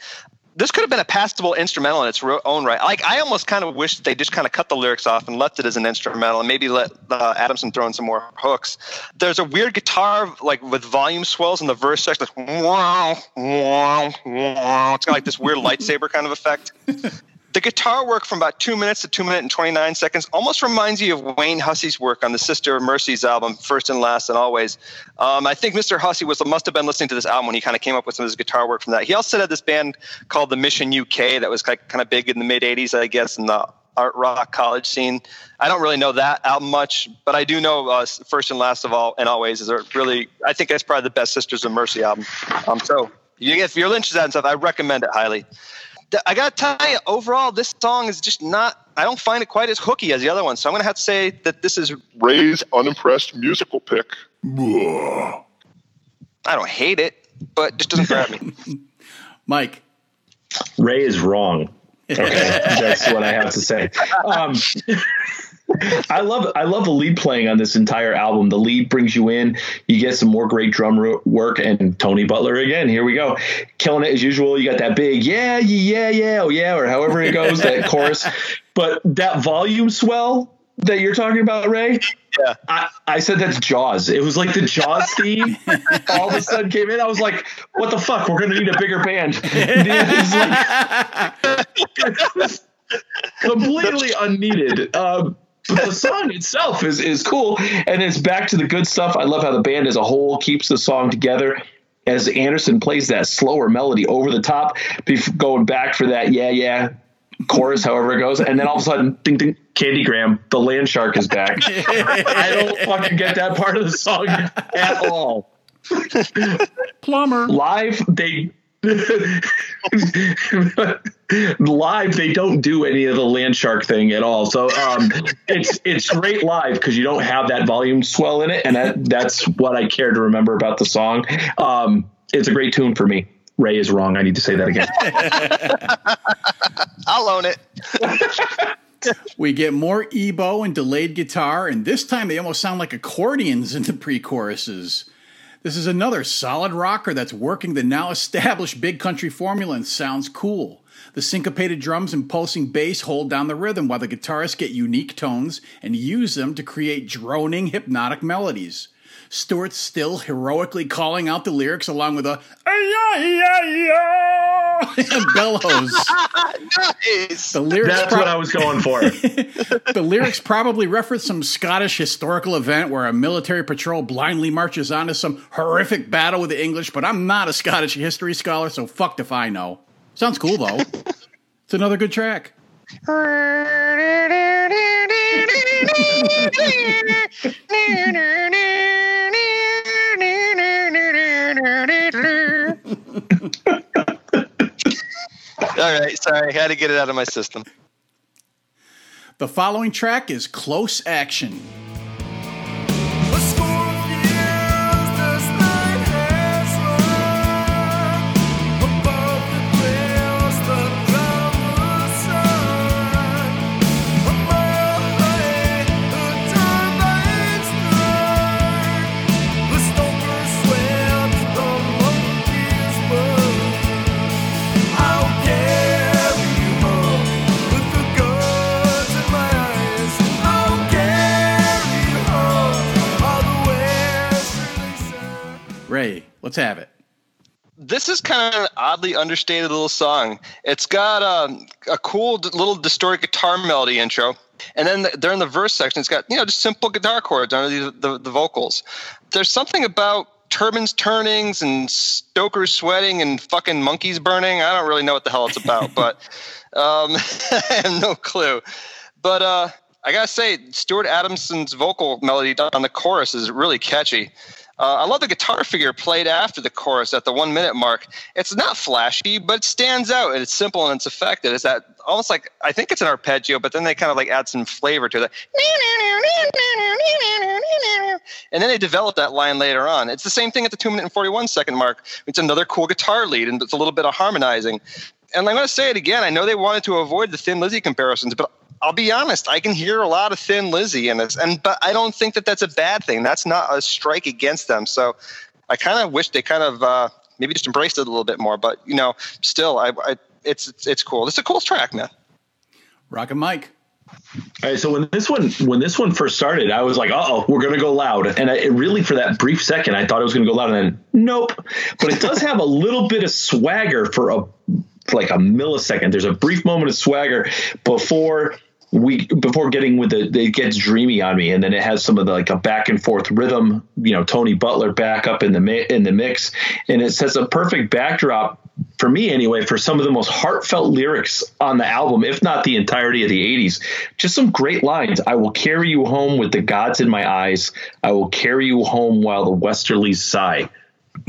this could have been a passable instrumental in its own right. Like I almost kind of wish they just kind of cut the lyrics off and left it as an instrumental, and maybe let uh, Adamson throw in some more hooks. There's a weird guitar like with volume swells in the verse section. Like, wow, wow, wow. It's got like this weird lightsaber kind of effect. The guitar work from about two minutes to two minutes and 29 seconds almost reminds you of Wayne Hussey's work on the Sister of Mercy's album, First and Last and Always. Um, I think Mr. Hussey was must have been listening to this album when he kind of came up with some of his guitar work from that. He also had this band called the Mission UK that was kind of big in the mid 80s, I guess, in the art rock college scene. I don't really know that album much, but I do know uh, First and Last of All and Always is a really, I think that's probably the best Sisters of Mercy album. Um, so if you're interested in stuff, I recommend it highly. I got to tell you, overall, this song is just not, I don't find it quite as hooky as the other one. So I'm going to have to say that this is Ray's unimpressed musical pick. I don't hate it, but it just doesn't grab me. Mike. Ray is wrong. Okay, that's what I have to say. Um, I love I love the lead playing on this entire album. The lead brings you in. You get some more great drum work, and Tony Butler again. Here we go, killing it as usual. You got that big yeah yeah yeah oh yeah or however it goes that chorus, but that volume swell that you're talking about, Ray. Yeah. I, I said that's Jaws. It was like the Jaws theme all of a sudden came in. I was like, what the fuck? We're going to need a bigger band. Like, completely unneeded. Um, but the song itself is is cool and it's back to the good stuff. I love how the band as a whole keeps the song together as Anderson plays that slower melody over the top, going back for that yeah yeah chorus, however it goes, and then all of a sudden, ding ding, Candygram, the land shark is back. I don't fucking get that part of the song at all. Plumber live they live they don't do any of the land shark thing at all. So um, it's it's great live because you don't have that volume swell in it and that, that's what i care to remember about the song. Um, it's a great tune for me. Ray is wrong. I need to say that again. I'll own it. We get more ebow and delayed guitar and this time they almost sound like accordions in the pre-choruses this is another solid rocker that's working the now established big country formula and sounds cool. The syncopated drums and pulsing bass hold down the rhythm while the guitarists get unique tones and use them to create droning hypnotic melodies. Stuart's still heroically calling out the lyrics along with a and bellows. nice. The lyrics That's prob- what I was going for. the lyrics probably reference some Scottish historical event where a military patrol blindly marches onto some horrific battle with the English, but I'm not a Scottish history scholar, so fucked if I know. Sounds cool though. it's another good track. All right, sorry, I had to get it out of my system. The following track is Close Action. Let's have it. This is kind of an oddly understated little song. It's got um, a cool d- little distorted guitar melody intro, and then the, during the verse section, it's got you know just simple guitar chords under the, the, the vocals. There's something about turbines turnings and stokers sweating and fucking monkeys burning. I don't really know what the hell it's about, but um, I have no clue. But uh, I gotta say, Stuart Adamson's vocal melody on the chorus is really catchy. Uh, I love the guitar figure played after the chorus at the one minute mark. It's not flashy, but it stands out and it's simple and it's effective. It's that almost like I think it's an arpeggio, but then they kind of like add some flavor to that. And then they develop that line later on. It's the same thing at the two minute and 41 second mark. It's another cool guitar lead and it's a little bit of harmonizing. And I'm going to say it again. I know they wanted to avoid the Thin Lizzy comparisons, but I'll be honest. I can hear a lot of Thin Lizzy in this, and but I don't think that that's a bad thing. That's not a strike against them. So I kind of wish they kind of uh, maybe just embraced it a little bit more. But you know, still, I, I it's, it's it's cool. It's a cool track, man. Rock and Mike. All right, so when this one when this one first started, I was like, "Uh oh, we're gonna go loud," and I, it really for that brief second, I thought it was gonna go loud, and then nope. But it does have a little bit of swagger for a for like a millisecond. There's a brief moment of swagger before we before getting with the it gets dreamy on me, and then it has some of the like a back and forth rhythm. You know, Tony Butler back up in the in the mix, and it sets a perfect backdrop for me anyway for some of the most heartfelt lyrics on the album if not the entirety of the 80s just some great lines. I will carry you home with the gods in my eyes. I will carry you home while the westerlies sigh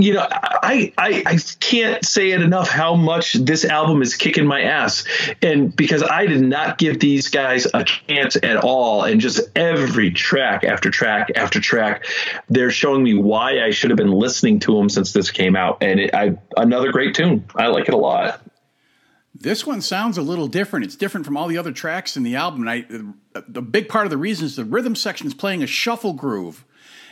you know I, I i can't say it enough how much this album is kicking my ass. And because i did not give these guys a chance at all. And just every track after track after track they're showing me why i should have been listening to them since this came out. And it, i another great tune. I like it a lot. This one sounds a little different. It's different from all the other tracks in the album. And I, the big part of the reason is the rhythm section is playing a shuffle groove,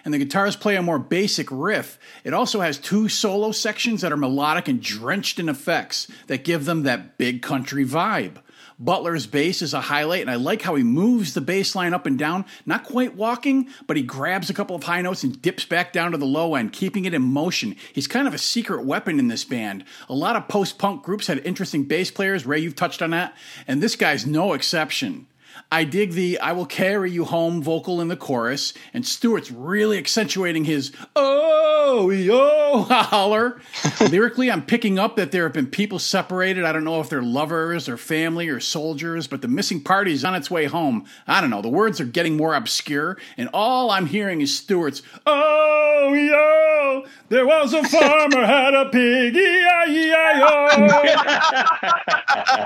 and the guitars play a more basic riff. It also has two solo sections that are melodic and drenched in effects that give them that big country vibe. Butler's bass is a highlight, and I like how he moves the bass line up and down, not quite walking, but he grabs a couple of high notes and dips back down to the low end, keeping it in motion. He's kind of a secret weapon in this band. A lot of post punk groups had interesting bass players. Ray, you've touched on that, and this guy's no exception. I dig the I will carry you home vocal in the chorus, and Stuart's really accentuating his oh, yo holler. Lyrically, I'm picking up that there have been people separated. I don't know if they're lovers or family or soldiers, but the missing party is on its way home. I don't know. The words are getting more obscure, and all I'm hearing is Stuart's oh, yo, there was a farmer had a pig, E-I-E-I-O.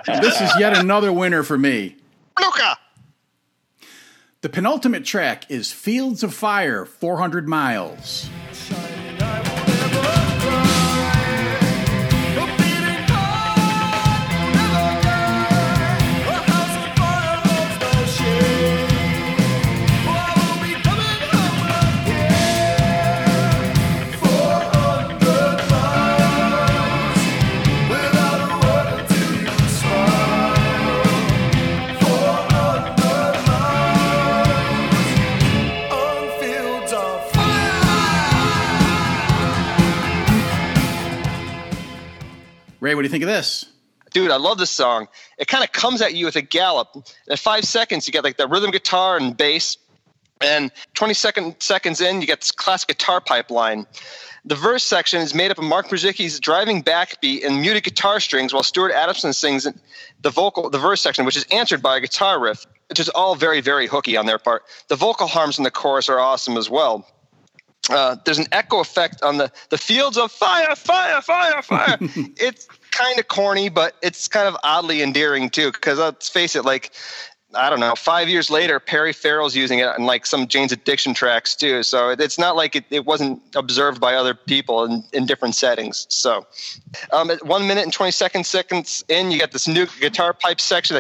Oh. this is yet another winner for me. Luca. The penultimate track is Fields of Fire, 400 Miles. Ray, what do you think of this? dude, I love this song. It kind of comes at you with a gallop. At five seconds, you get like the rhythm guitar and bass. And 20 second, seconds in, you get this classic guitar pipeline. The verse section is made up of Mark Brzezicki's driving backbeat and muted guitar strings, while Stuart Adamson sings the vocal, the verse section, which is answered by a guitar riff, which is all very, very hooky on their part. The vocal harms in the chorus are awesome as well. Uh, there's an echo effect on the the fields of fire, fire, fire, fire. it's kind of corny, but it's kind of oddly endearing too. Because let's face it, like I don't know, five years later, Perry Farrell's using it in like some Jane's Addiction tracks too. So it's not like it, it wasn't observed by other people in, in different settings. So um, at one minute and 20 seconds, seconds in, you get this new guitar pipe section.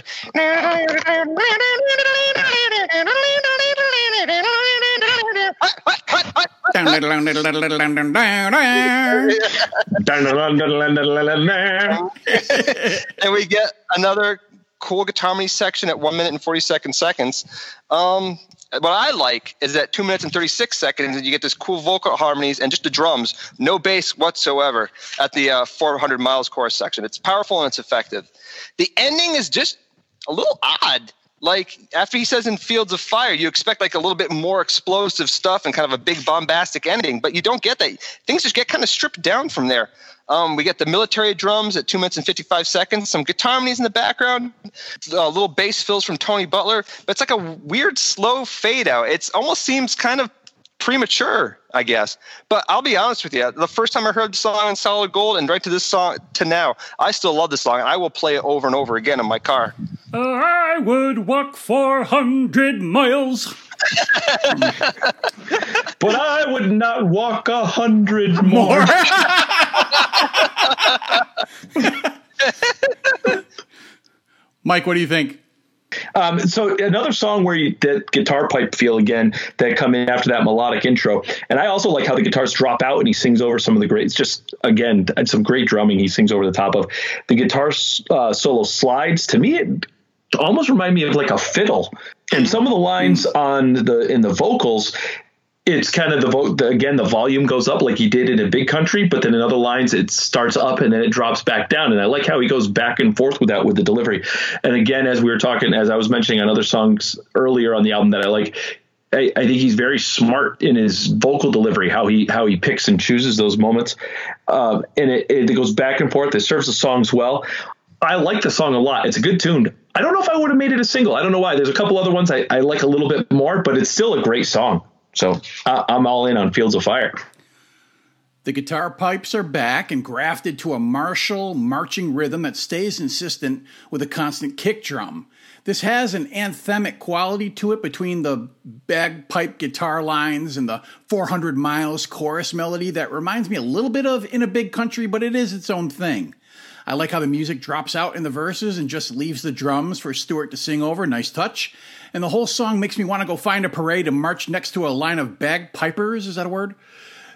And we get another cool guitar section at one minute and 42 seconds. Um, what I like is that two minutes and 36 seconds, and you get this cool vocal harmonies and just the drums, no bass whatsoever at the uh, 400 miles chorus section. It's powerful and it's effective. The ending is just a little odd. Like after he says in Fields of Fire, you expect like a little bit more explosive stuff and kind of a big bombastic ending, but you don't get that. Things just get kind of stripped down from there. Um, we get the military drums at two minutes and 55 seconds, some guitar harmonies in the background, a little bass fills from Tony Butler, but it's like a weird slow fade out. It almost seems kind of premature, I guess. But I'll be honest with you, the first time I heard the song on Solid Gold and right to this song to now, I still love this song. I will play it over and over again in my car. I would walk 400 miles. But I would not walk a hundred more. Mike, what do you think? Um, so another song where you that guitar pipe feel again that come in after that melodic intro, and I also like how the guitars drop out and he sings over some of the great. It's just again some great drumming he sings over the top of. The guitar uh, solo slides to me it almost remind me of like a fiddle, and some of the lines on the in the vocals it's kind of the, vo- the again the volume goes up like he did in a big country but then in other lines it starts up and then it drops back down and i like how he goes back and forth with that with the delivery and again as we were talking as i was mentioning on other songs earlier on the album that i like I, I think he's very smart in his vocal delivery, how he how he picks and chooses those moments, um, and it, it goes back and forth. It serves the songs well. I like the song a lot. It's a good tune. I don't know if I would have made it a single. I don't know why. There's a couple other ones I, I like a little bit more, but it's still a great song. So I, I'm all in on Fields of Fire. The guitar pipes are back and grafted to a martial marching rhythm that stays insistent with a constant kick drum. This has an anthemic quality to it between the bagpipe guitar lines and the 400 miles chorus melody that reminds me a little bit of In a Big Country, but it is its own thing. I like how the music drops out in the verses and just leaves the drums for Stuart to sing over. Nice touch. And the whole song makes me want to go find a parade and march next to a line of bagpipers. Is that a word?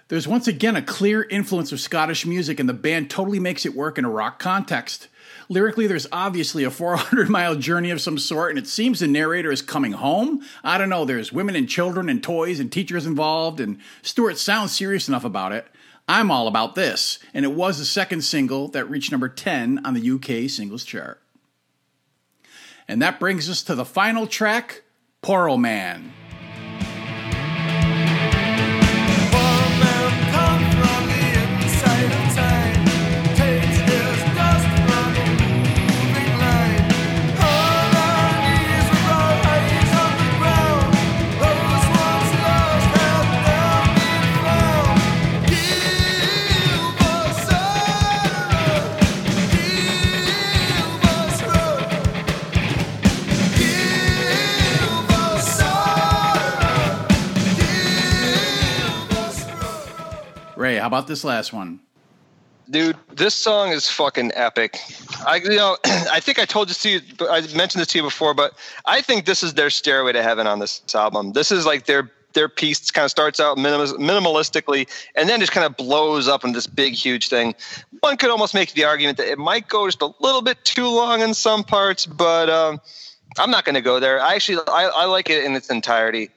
There's once again a clear influence of Scottish music, and the band totally makes it work in a rock context. Lyrically, there's obviously a 400 mile journey of some sort, and it seems the narrator is coming home. I don't know, there's women and children and toys and teachers involved, and Stuart sounds serious enough about it. I'm all about this, and it was the second single that reached number 10 on the UK singles chart. And that brings us to the final track, Poro Man. How about this last one? Dude, this song is fucking epic. I you know I think I told this to you I mentioned this to you before, but I think this is their stairway to heaven on this album. This is like their their piece kind of starts out minimal, minimalistically and then just kind of blows up into this big huge thing. One could almost make the argument that it might go just a little bit too long in some parts, but um, I'm not going to go there. I actually I, I like it in its entirety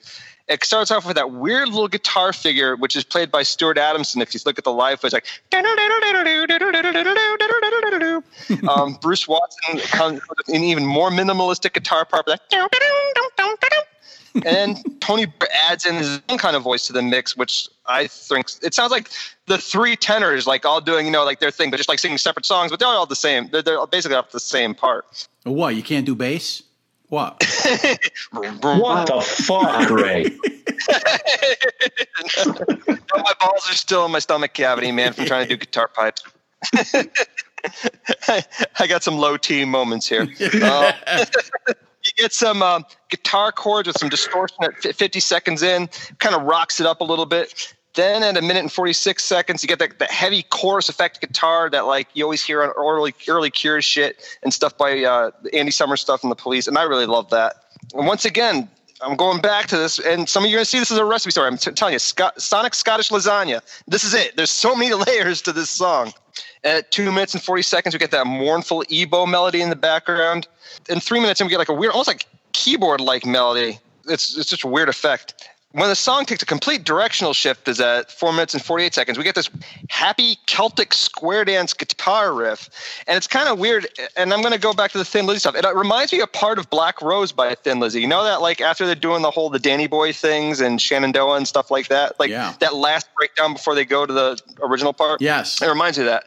It starts off with that weird little guitar figure, which is played by Stuart Adamson. If you look at the live footage, like um, Bruce Watson comes with an even more minimalistic guitar part. Like, and Tony adds in his own kind of voice to the mix, which I think it sounds like the three tenors, like all doing, you know, like their thing, but just like singing separate songs, but they're all the same. They're, they're basically off the same part. What? You can't do bass? What? What the fuck, Ray? my balls are still in my stomach cavity, man, from trying to do guitar pipes. I got some low T moments here. Uh, you get some uh, guitar chords with some distortion at 50 seconds in, kind of rocks it up a little bit. Then at a minute and 46 seconds, you get that, that heavy chorus effect guitar that like you always hear on early early Cure shit and stuff by uh, Andy Summers stuff and the Police, and I really love that. And once again, I'm going back to this, and some of you are going to see this as a recipe story. I'm t- telling you, Sonic Scottish lasagna. This is it. There's so many layers to this song. At two minutes and 40 seconds, we get that mournful ebow melody in the background. In three minutes, and we get like a weird, almost like keyboard like melody. It's, it's just a weird effect. When the song takes a complete directional shift, is at four minutes and 48 seconds, we get this happy Celtic square dance guitar riff. And it's kind of weird. And I'm going to go back to the Thin Lizzy stuff. It reminds me of part of Black Rose by Thin Lizzy. You know that, like, after they're doing the whole the Danny Boy things and Shenandoah and stuff like that? Like, Yeah. that last breakdown before they go to the original part? Yes. It reminds me of that.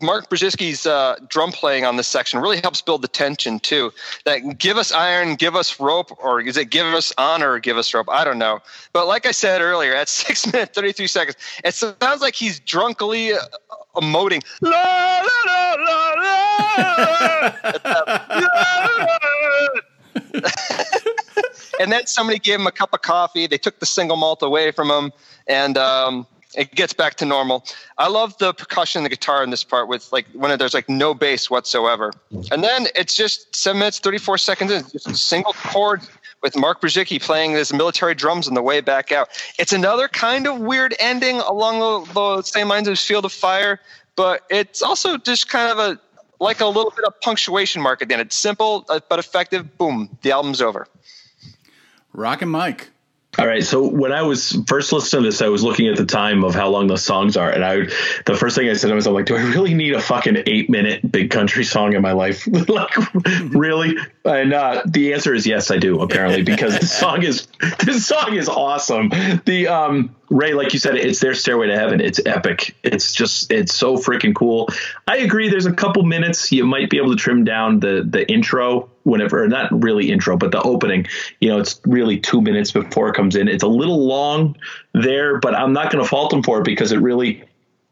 Mark Brzezicki's uh, drum playing on this section really helps build the tension too. That give us iron, give us rope, or is it give us honor, give us rope? I don't know. But like I said earlier, at six minutes thirty three seconds, it sounds like he's drunkenly uh, emoting. La, la, la, la, la. and then somebody gave him a cup of coffee. They took the single malt away from him, and um, it gets back to normal. I love the percussion, and the guitar in this part with like when there's like no bass whatsoever. And then it's just seven minutes, 34 seconds in, just a single chord with Mark Brzezicki playing his military drums on the way back out. It's another kind of weird ending along the, the same lines as Field of Fire, but it's also just kind of a like a little bit of punctuation mark at the end. It's simple uh, but effective. Boom, the album's over. Rock and Mike. All right. So when I was first listening to this, I was looking at the time of how long the songs are, and I, the first thing I said to myself, like, do I really need a fucking eight minute big country song in my life? like, really? And uh, the answer is yes, I do. Apparently, because the song is this song is awesome. The um, Ray, like you said, it's their stairway to heaven. It's epic. It's just it's so freaking cool. I agree. There's a couple minutes you might be able to trim down the the intro whenever not really intro but the opening you know it's really two minutes before it comes in it's a little long there but i'm not going to fault them for it because it really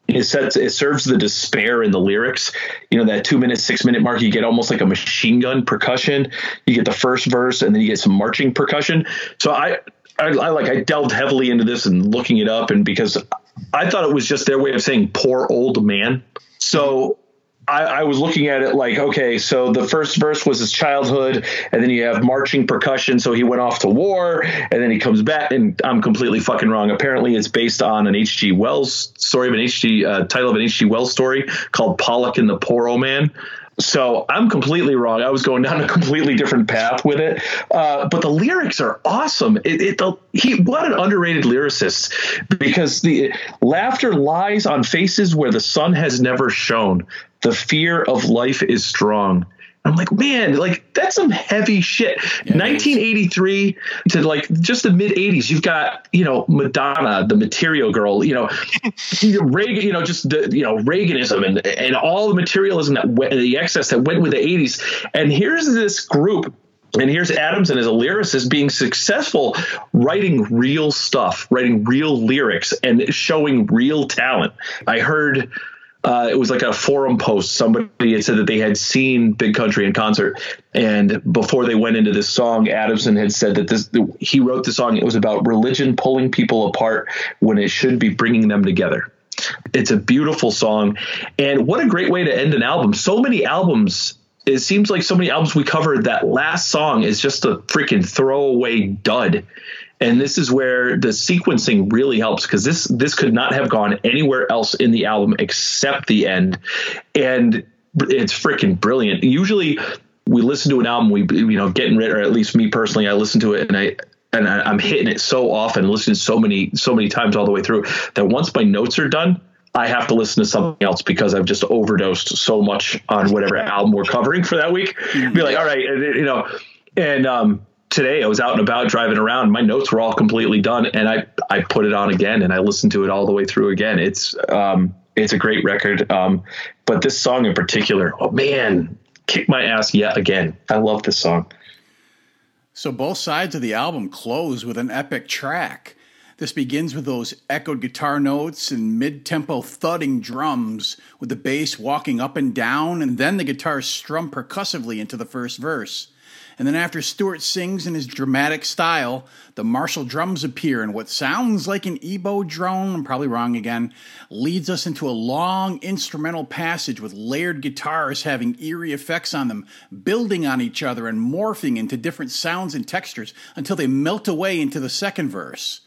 it sets it serves the despair in the lyrics you know that two minute six minute mark you get almost like a machine gun percussion you get the first verse and then you get some marching percussion so i I, I like I delved heavily into this and looking it up, and because I thought it was just their way of saying "poor old man." So I, I was looking at it like, okay, so the first verse was his childhood, and then you have marching percussion. So he went off to war, and then he comes back, and I'm completely fucking wrong. Apparently, it's based on an H.G. Wells story of an H.G. Uh, title of an H.G. Wells story called Pollock and the Poor Old Man. So I'm completely wrong. I was going down a completely different path with it, uh, but the lyrics are awesome. It, it the, he what an underrated lyricist because the laughter lies on faces where the sun has never shone. The fear of life is strong. I'm like, man, like that's some heavy shit. 1983 to like just the mid 80s. You've got you know Madonna, the Material Girl, you know Reagan, you know just the you know Reaganism and and all the materialism that went, the excess that went with the 80s. And here's this group and here's Adamson as a lyricist being successful writing real stuff, writing real lyrics, and showing real talent. I heard uh, it was like a forum post. Somebody had said that they had seen Big Country in concert, and before they went into this song, Adamson had said that this he wrote the song. It was about religion pulling people apart when it should be bringing them together. It's a beautiful song, and what a great way to end an album. So many albums it seems like so many albums we covered that last song is just a freaking throwaway dud and this is where the sequencing really helps because this this could not have gone anywhere else in the album except the end. And it's freaking brilliant. Usually we listen to an album we you know getting rid or at least me personally i listen to it and i and I, I'm hitting it so often, listening so many so many times all the way through that once my notes are done, I have to listen to something else because I've just overdosed so much on whatever album we're covering for that week. Be like, all right, you know, and um, today I was out and about driving around. My notes were all completely done, and I I put it on again and I listened to it all the way through again. It's um, it's a great record, um, but this song in particular, oh man, kick my ass yet again. I love this song. So both sides of the album close with an epic track. This begins with those echoed guitar notes and mid tempo thudding drums, with the bass walking up and down, and then the guitars strum percussively into the first verse. And then after Stuart sings in his dramatic style, the martial drums appear, and what sounds like an EBow drone, I'm probably wrong again, leads us into a long instrumental passage with layered guitars having eerie effects on them, building on each other and morphing into different sounds and textures until they melt away into the second verse.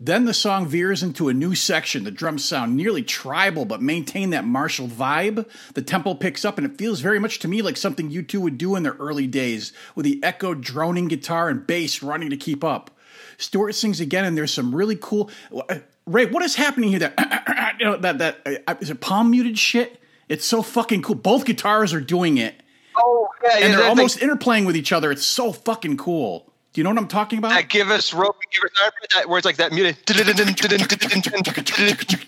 Then the song veers into a new section. The drums sound nearly tribal but maintain that martial vibe. The tempo picks up and it feels very much to me like something U2 would do in their early days, with the echoed droning guitar and bass running to keep up. Stuart sings again and there's some really cool. uh, Ray, what is happening here? That you know, that that uh, is it palm muted shit. It's so fucking cool. Both guitars are doing it, Oh yeah, and they're almost interplaying with each other. It's so fucking cool. Do you know what I'm talking about? that give us rope, give us that where it's like that muted.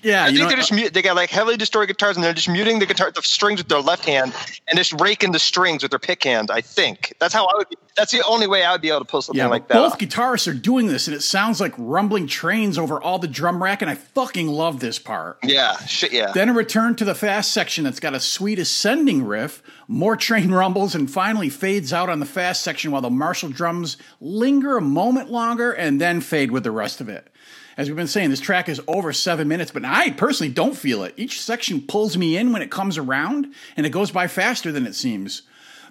Yeah, I you think know, they're just mute. They got like heavily distorted guitars, and they're just muting the guitar, the strings with their left hand, and just raking the strings with their pick hand. I think that's how I would. Be, that's the only way I would be able to pull something Yeah, like that. both off. guitarists are doing this, and it sounds like rumbling trains over all the drum rack, and I fucking love this part. Yeah, shit, yeah. Then a return to the fast section that's got a sweet ascending riff, more train rumbles, and finally fades out on the fast section while the martial drums linger a moment longer and then fade with the rest of it. As we've been saying, this track is over seven minutes, but I personally don't feel it. Each section pulls me in when it comes around, and it goes by faster than it seems.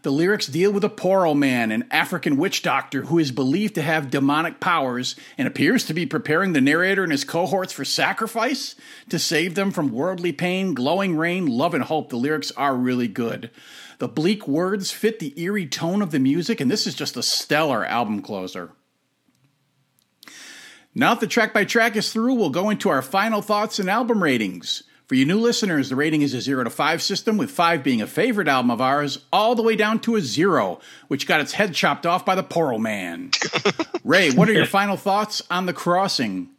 The lyrics deal with a Poro man, an African witch doctor who is believed to have demonic powers and appears to be preparing the narrator and his cohorts for sacrifice to save them from worldly pain, glowing rain, love, and hope. The lyrics are really good. The bleak words fit the eerie tone of the music, and this is just a stellar album closer. Now that the track by track is through, we'll go into our final thoughts and album ratings. For you new listeners, the rating is a 0 to 5 system, with 5 being a favorite album of ours, all the way down to a 0, which got its head chopped off by the Poro Man. Ray, what are your final thoughts on The Crossing?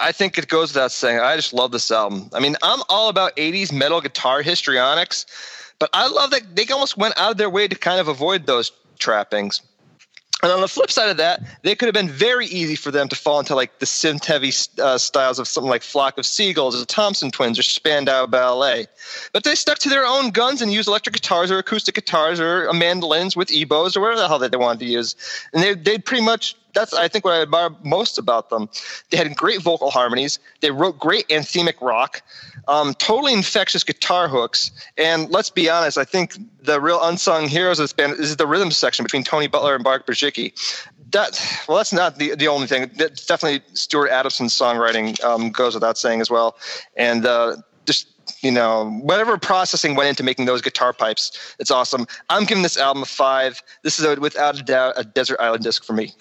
I think it goes without saying. I just love this album. I mean, I'm all about 80s metal guitar histrionics, but I love that they almost went out of their way to kind of avoid those trappings. And on the flip side of that, they could have been very easy for them to fall into like the synth heavy uh, styles of something like Flock of Seagulls, or the Thompson Twins, or Spandau Ballet. But they stuck to their own guns and used electric guitars or acoustic guitars or mandolins with EBows or whatever the hell that they wanted to use. And they they pretty much that's I think what I admire most about them. They had great vocal harmonies. They wrote great anthemic rock, um, totally infectious guitar hooks. And let's be honest, I think the real unsung heroes of this band is the rhythm section between Tony Butler and Bart Brzezicki. That well, that's not the the only thing. Definitely Stuart Adamson's songwriting um, goes without saying as well. And uh, just you know whatever processing went into making those guitar pipes, it's awesome. I'm giving this album a five. This is a, without a doubt a desert island disc for me.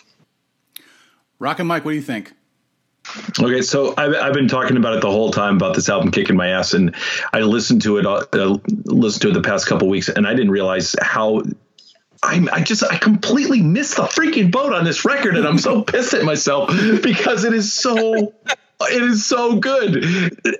Rock and Mike, what do you think? Okay, so I've, I've been talking about it the whole time about this album kicking my ass, and I listened to it, uh, listened to it the past couple weeks, and I didn't realize how. I, I just I completely missed the freaking boat on this record, and I'm so pissed at myself because it is so it is so good,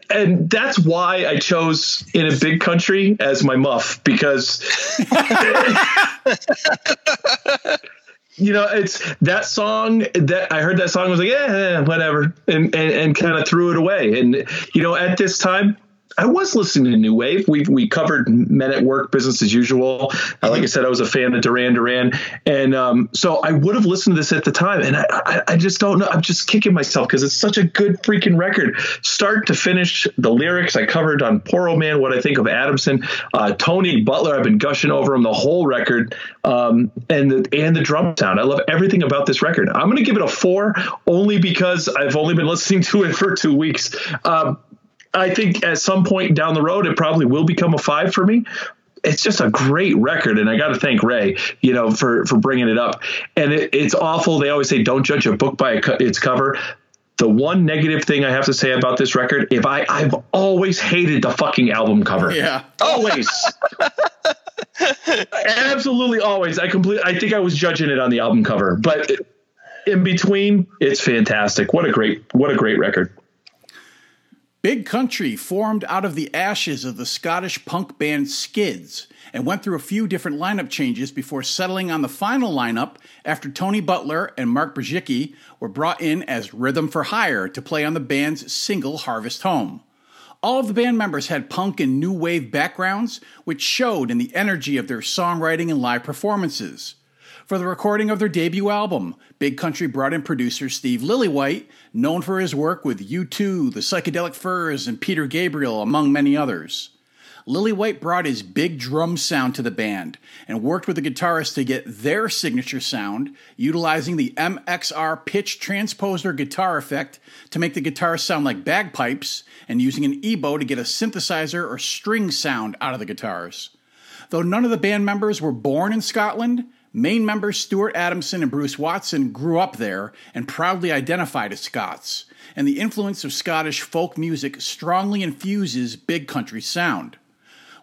and that's why I chose "In a Big Country" as my muff because you know, it's that song that I heard that song was like, yeah, whatever, and and, and kind of threw it away. And you know, at this time, I was listening to new wave. We we covered Men at Work, Business as Usual. Uh, like I said, I was a fan of Duran Duran, and um, so I would have listened to this at the time. And I I, I just don't know. I'm just kicking myself because it's such a good freaking record, start to finish. The lyrics I covered on Poor Old Man, what I think of Adamson, uh, Tony Butler. I've been gushing over him the whole record, um, and the and the drum sound. I love everything about this record. I'm to give it a four only because I've only been listening to it for two weeks. Um, I think at some point down the road, it probably will become a five for me. it's just a great record, and I got to thank Ray, you know, for for bringing it up. And it, it's awful. They always say don't judge a book by a co- its cover. The one negative thing I have to say about this record, if I I've always hated the fucking album cover. Yeah. Always. Absolutely always. I complete I think I was judging it on the album cover, but in between, it's fantastic. What a great what a great record. Big Country formed out of the ashes of the Scottish punk band Skids and went through a few different lineup changes before settling on the final lineup after Tony Butler and Mark Brzezicki were brought in as Rhythm for Hire to play on the band's single Harvest Home. All of the band members had punk and new wave backgrounds, which showed in the energy of their songwriting and live performances. For the recording of their debut album, Big Country brought in producer Steve Lillywhite, known for his work with U2, the Psychedelic Furs, and Peter Gabriel, among many others. Lillywhite brought his big drum sound to the band and worked with the guitarists to get their signature sound, utilizing the MXR pitch transposer guitar effect to make the guitar sound like bagpipes, and using an EBow to get a synthesizer or string sound out of the guitars. Though none of the band members were born in Scotland, main members Stuart Adamson and Bruce Watson grew up there and proudly identified as Scots, and the influence of Scottish folk music strongly infuses big country sound.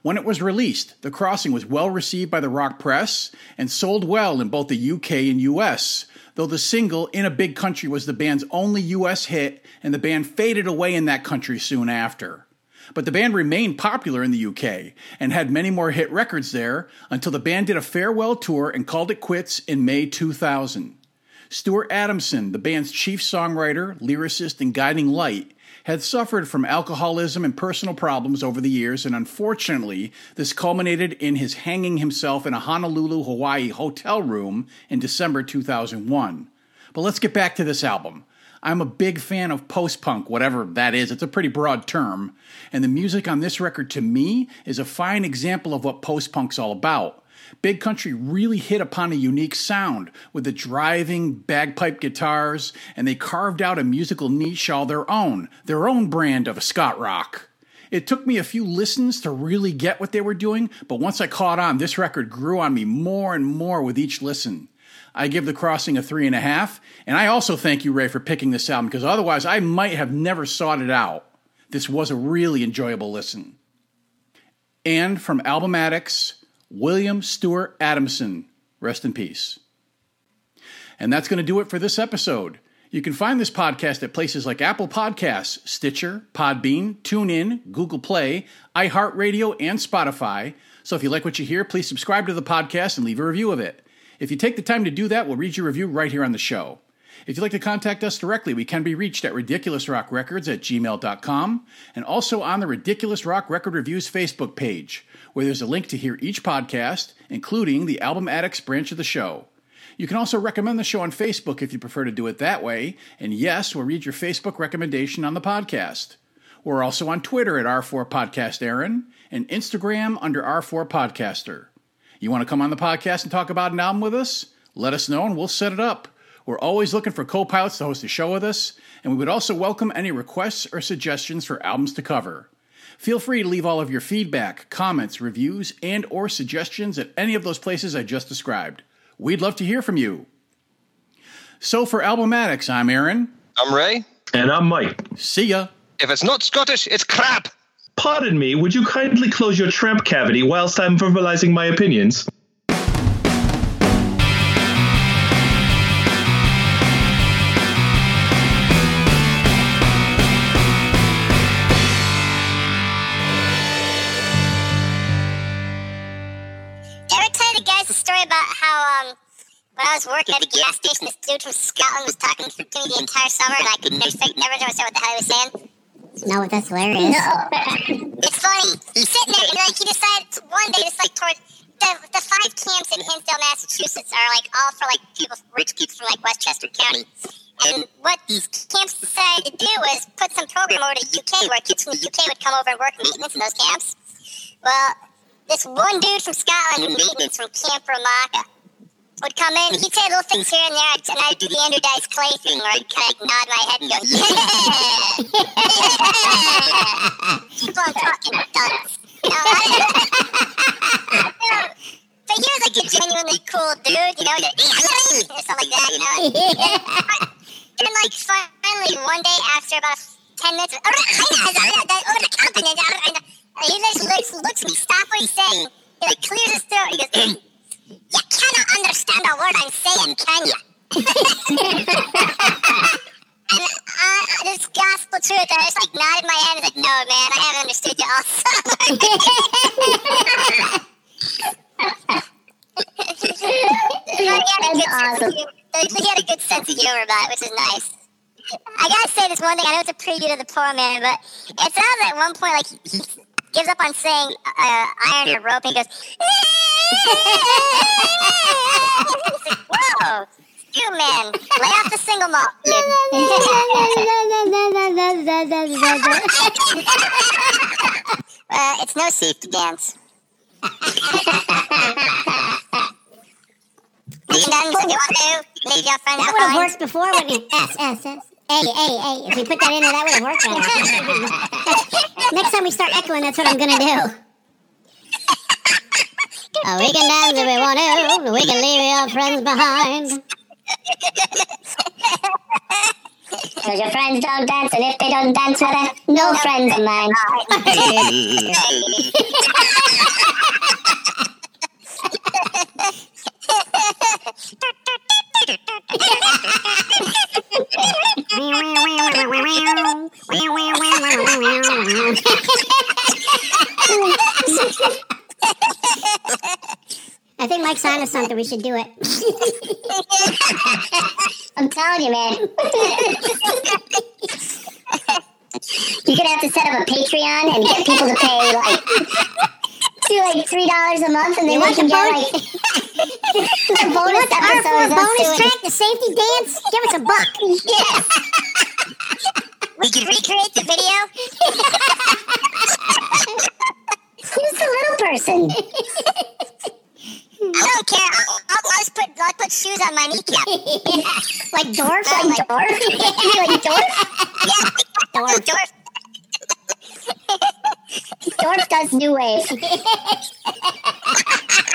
When it was released, The Crossing was well received by the rock press and sold well in both the UK and US, though the single In a Big Country was the band's only US hit and the band faded away in that country soon after. But the band remained popular in the UK and had many more hit records there until the band did a farewell tour and called it quits in May 2000. Stuart Adamson, the band's chief songwriter, lyricist, and guiding light, had suffered from alcoholism and personal problems over the years, and unfortunately, this culminated in his hanging himself in a Honolulu, Hawaii hotel room in December 2001. But let's get back to this album. I'm a big fan of post punk, whatever that is. It's a pretty broad term. And the music on this record, to me, is a fine example of what post punk's all about. Big Country really hit upon a unique sound with the driving bagpipe guitars, and they carved out a musical niche all their own, their own brand of Scot rock. It took me a few listens to really get what they were doing, but once I caught on, this record grew on me more and more with each listen. I give The Crossing a three and a half, and I also thank you, Ray, for picking this album because otherwise I might have never sought it out. This was a really enjoyable listen. And from Album Addicts, William Stuart Adamson. Rest in peace. And that's going to do it for this episode. You can find this podcast at places like Apple Podcasts, Stitcher, Podbean, TuneIn, Google Play, iHeartRadio, and Spotify. So if you like what you hear, please subscribe to the podcast and leave a review of it. If you take the time to do that, we'll read your review right here on the show. If you'd like to contact us directly, we can be reached at ridiculousrockrecords at gmail.com and also on the Ridiculous Rock Record Reviews Facebook page, where there's a link to hear each podcast, including the Album Addicts branch of the show. You can also recommend the show on Facebook if you prefer to do it that way, and yes, we'll read your Facebook recommendation on the podcast. We're also on Twitter at R4 Podcast Aaron and Instagram under R4 Podcaster. You want to come on the podcast and talk about an album with us? Let us know and we'll set it up. We're always looking for co pilots to host a show with us, and we would also welcome any requests or suggestions for albums to cover. Feel free to leave all of your feedback, comments, reviews, and or suggestions at any of those places I just described. We'd love to hear from you. So for Album Addicts, I'm Aaron. I'm Ray. And I'm Mike. See ya. If it's not Scottish, it's crap. Pardon me, would you kindly close your tramp cavity whilst I'm verbalizing my opinions? Um when I was working at a gas station, this dude from Scotland was talking to me the entire summer, and I could never, never understand what the hell he was saying. No, that's hilarious. It's funny. He's sitting there, and like he decided one day, just like toward the, the five camps in Hinsdale, Massachusetts, are like all for like people, rich kids from like Westchester County. And what these camps decided to do was put some program over to the UK where kids from the UK would come over and work maintenance in those camps. Well, this one dude from Scotland, maintenance from Camp Romaca, would come in. He'd say little things here and there, and I'd do the Andrew Dice Clay thing where I'd kind of nod my head and go, yeah! Keep on talking, dunce. But he was like a genuinely cool dude, you know, or something like that, you know. And then, like, finally, one day after about 10 minutes, he just looks, looks me, stop what he's saying. He like clears his throat. He goes, You cannot understand a word I'm saying, can you? and uh, this gospel truth, I just like nodded my head and like, No, man, I haven't understood you all That's awesome. He had a good sense of humor about it, which is nice. I gotta say this one thing. I know it's a preview to the poor man, but it sounds at one point like he gives up on saying uh, iron or rope and he goes, like, Whoa, you man, lay off the single malt. uh, it's no safety dance. What to do? Leave your friends That would have worked before, wouldn't it? S, S, S. A, hey, hey. If we put that in there, that would have worked better. Next time we start echoing, that's what I'm going to do. Oh, we can dance if we want to. We can leave your friends behind. Because your friends don't dance, and if they don't dance with us, no friends of mine. I think Mike's onto something. We should do it. I'm telling you, man. You're gonna have to set up a Patreon and get people to pay like do like three dollars a month, and then we can get like the bonus episodes. bonus track, the safety dance. Give us a buck. Yes. We can recreate the video. Who's the little person? I don't care. I'll, I'll, I'll just put, I'll put shoes on my kneecap. Uh, like dwarf, like dwarf, like dwarf. Dwarf. Dwarf. George does new wave.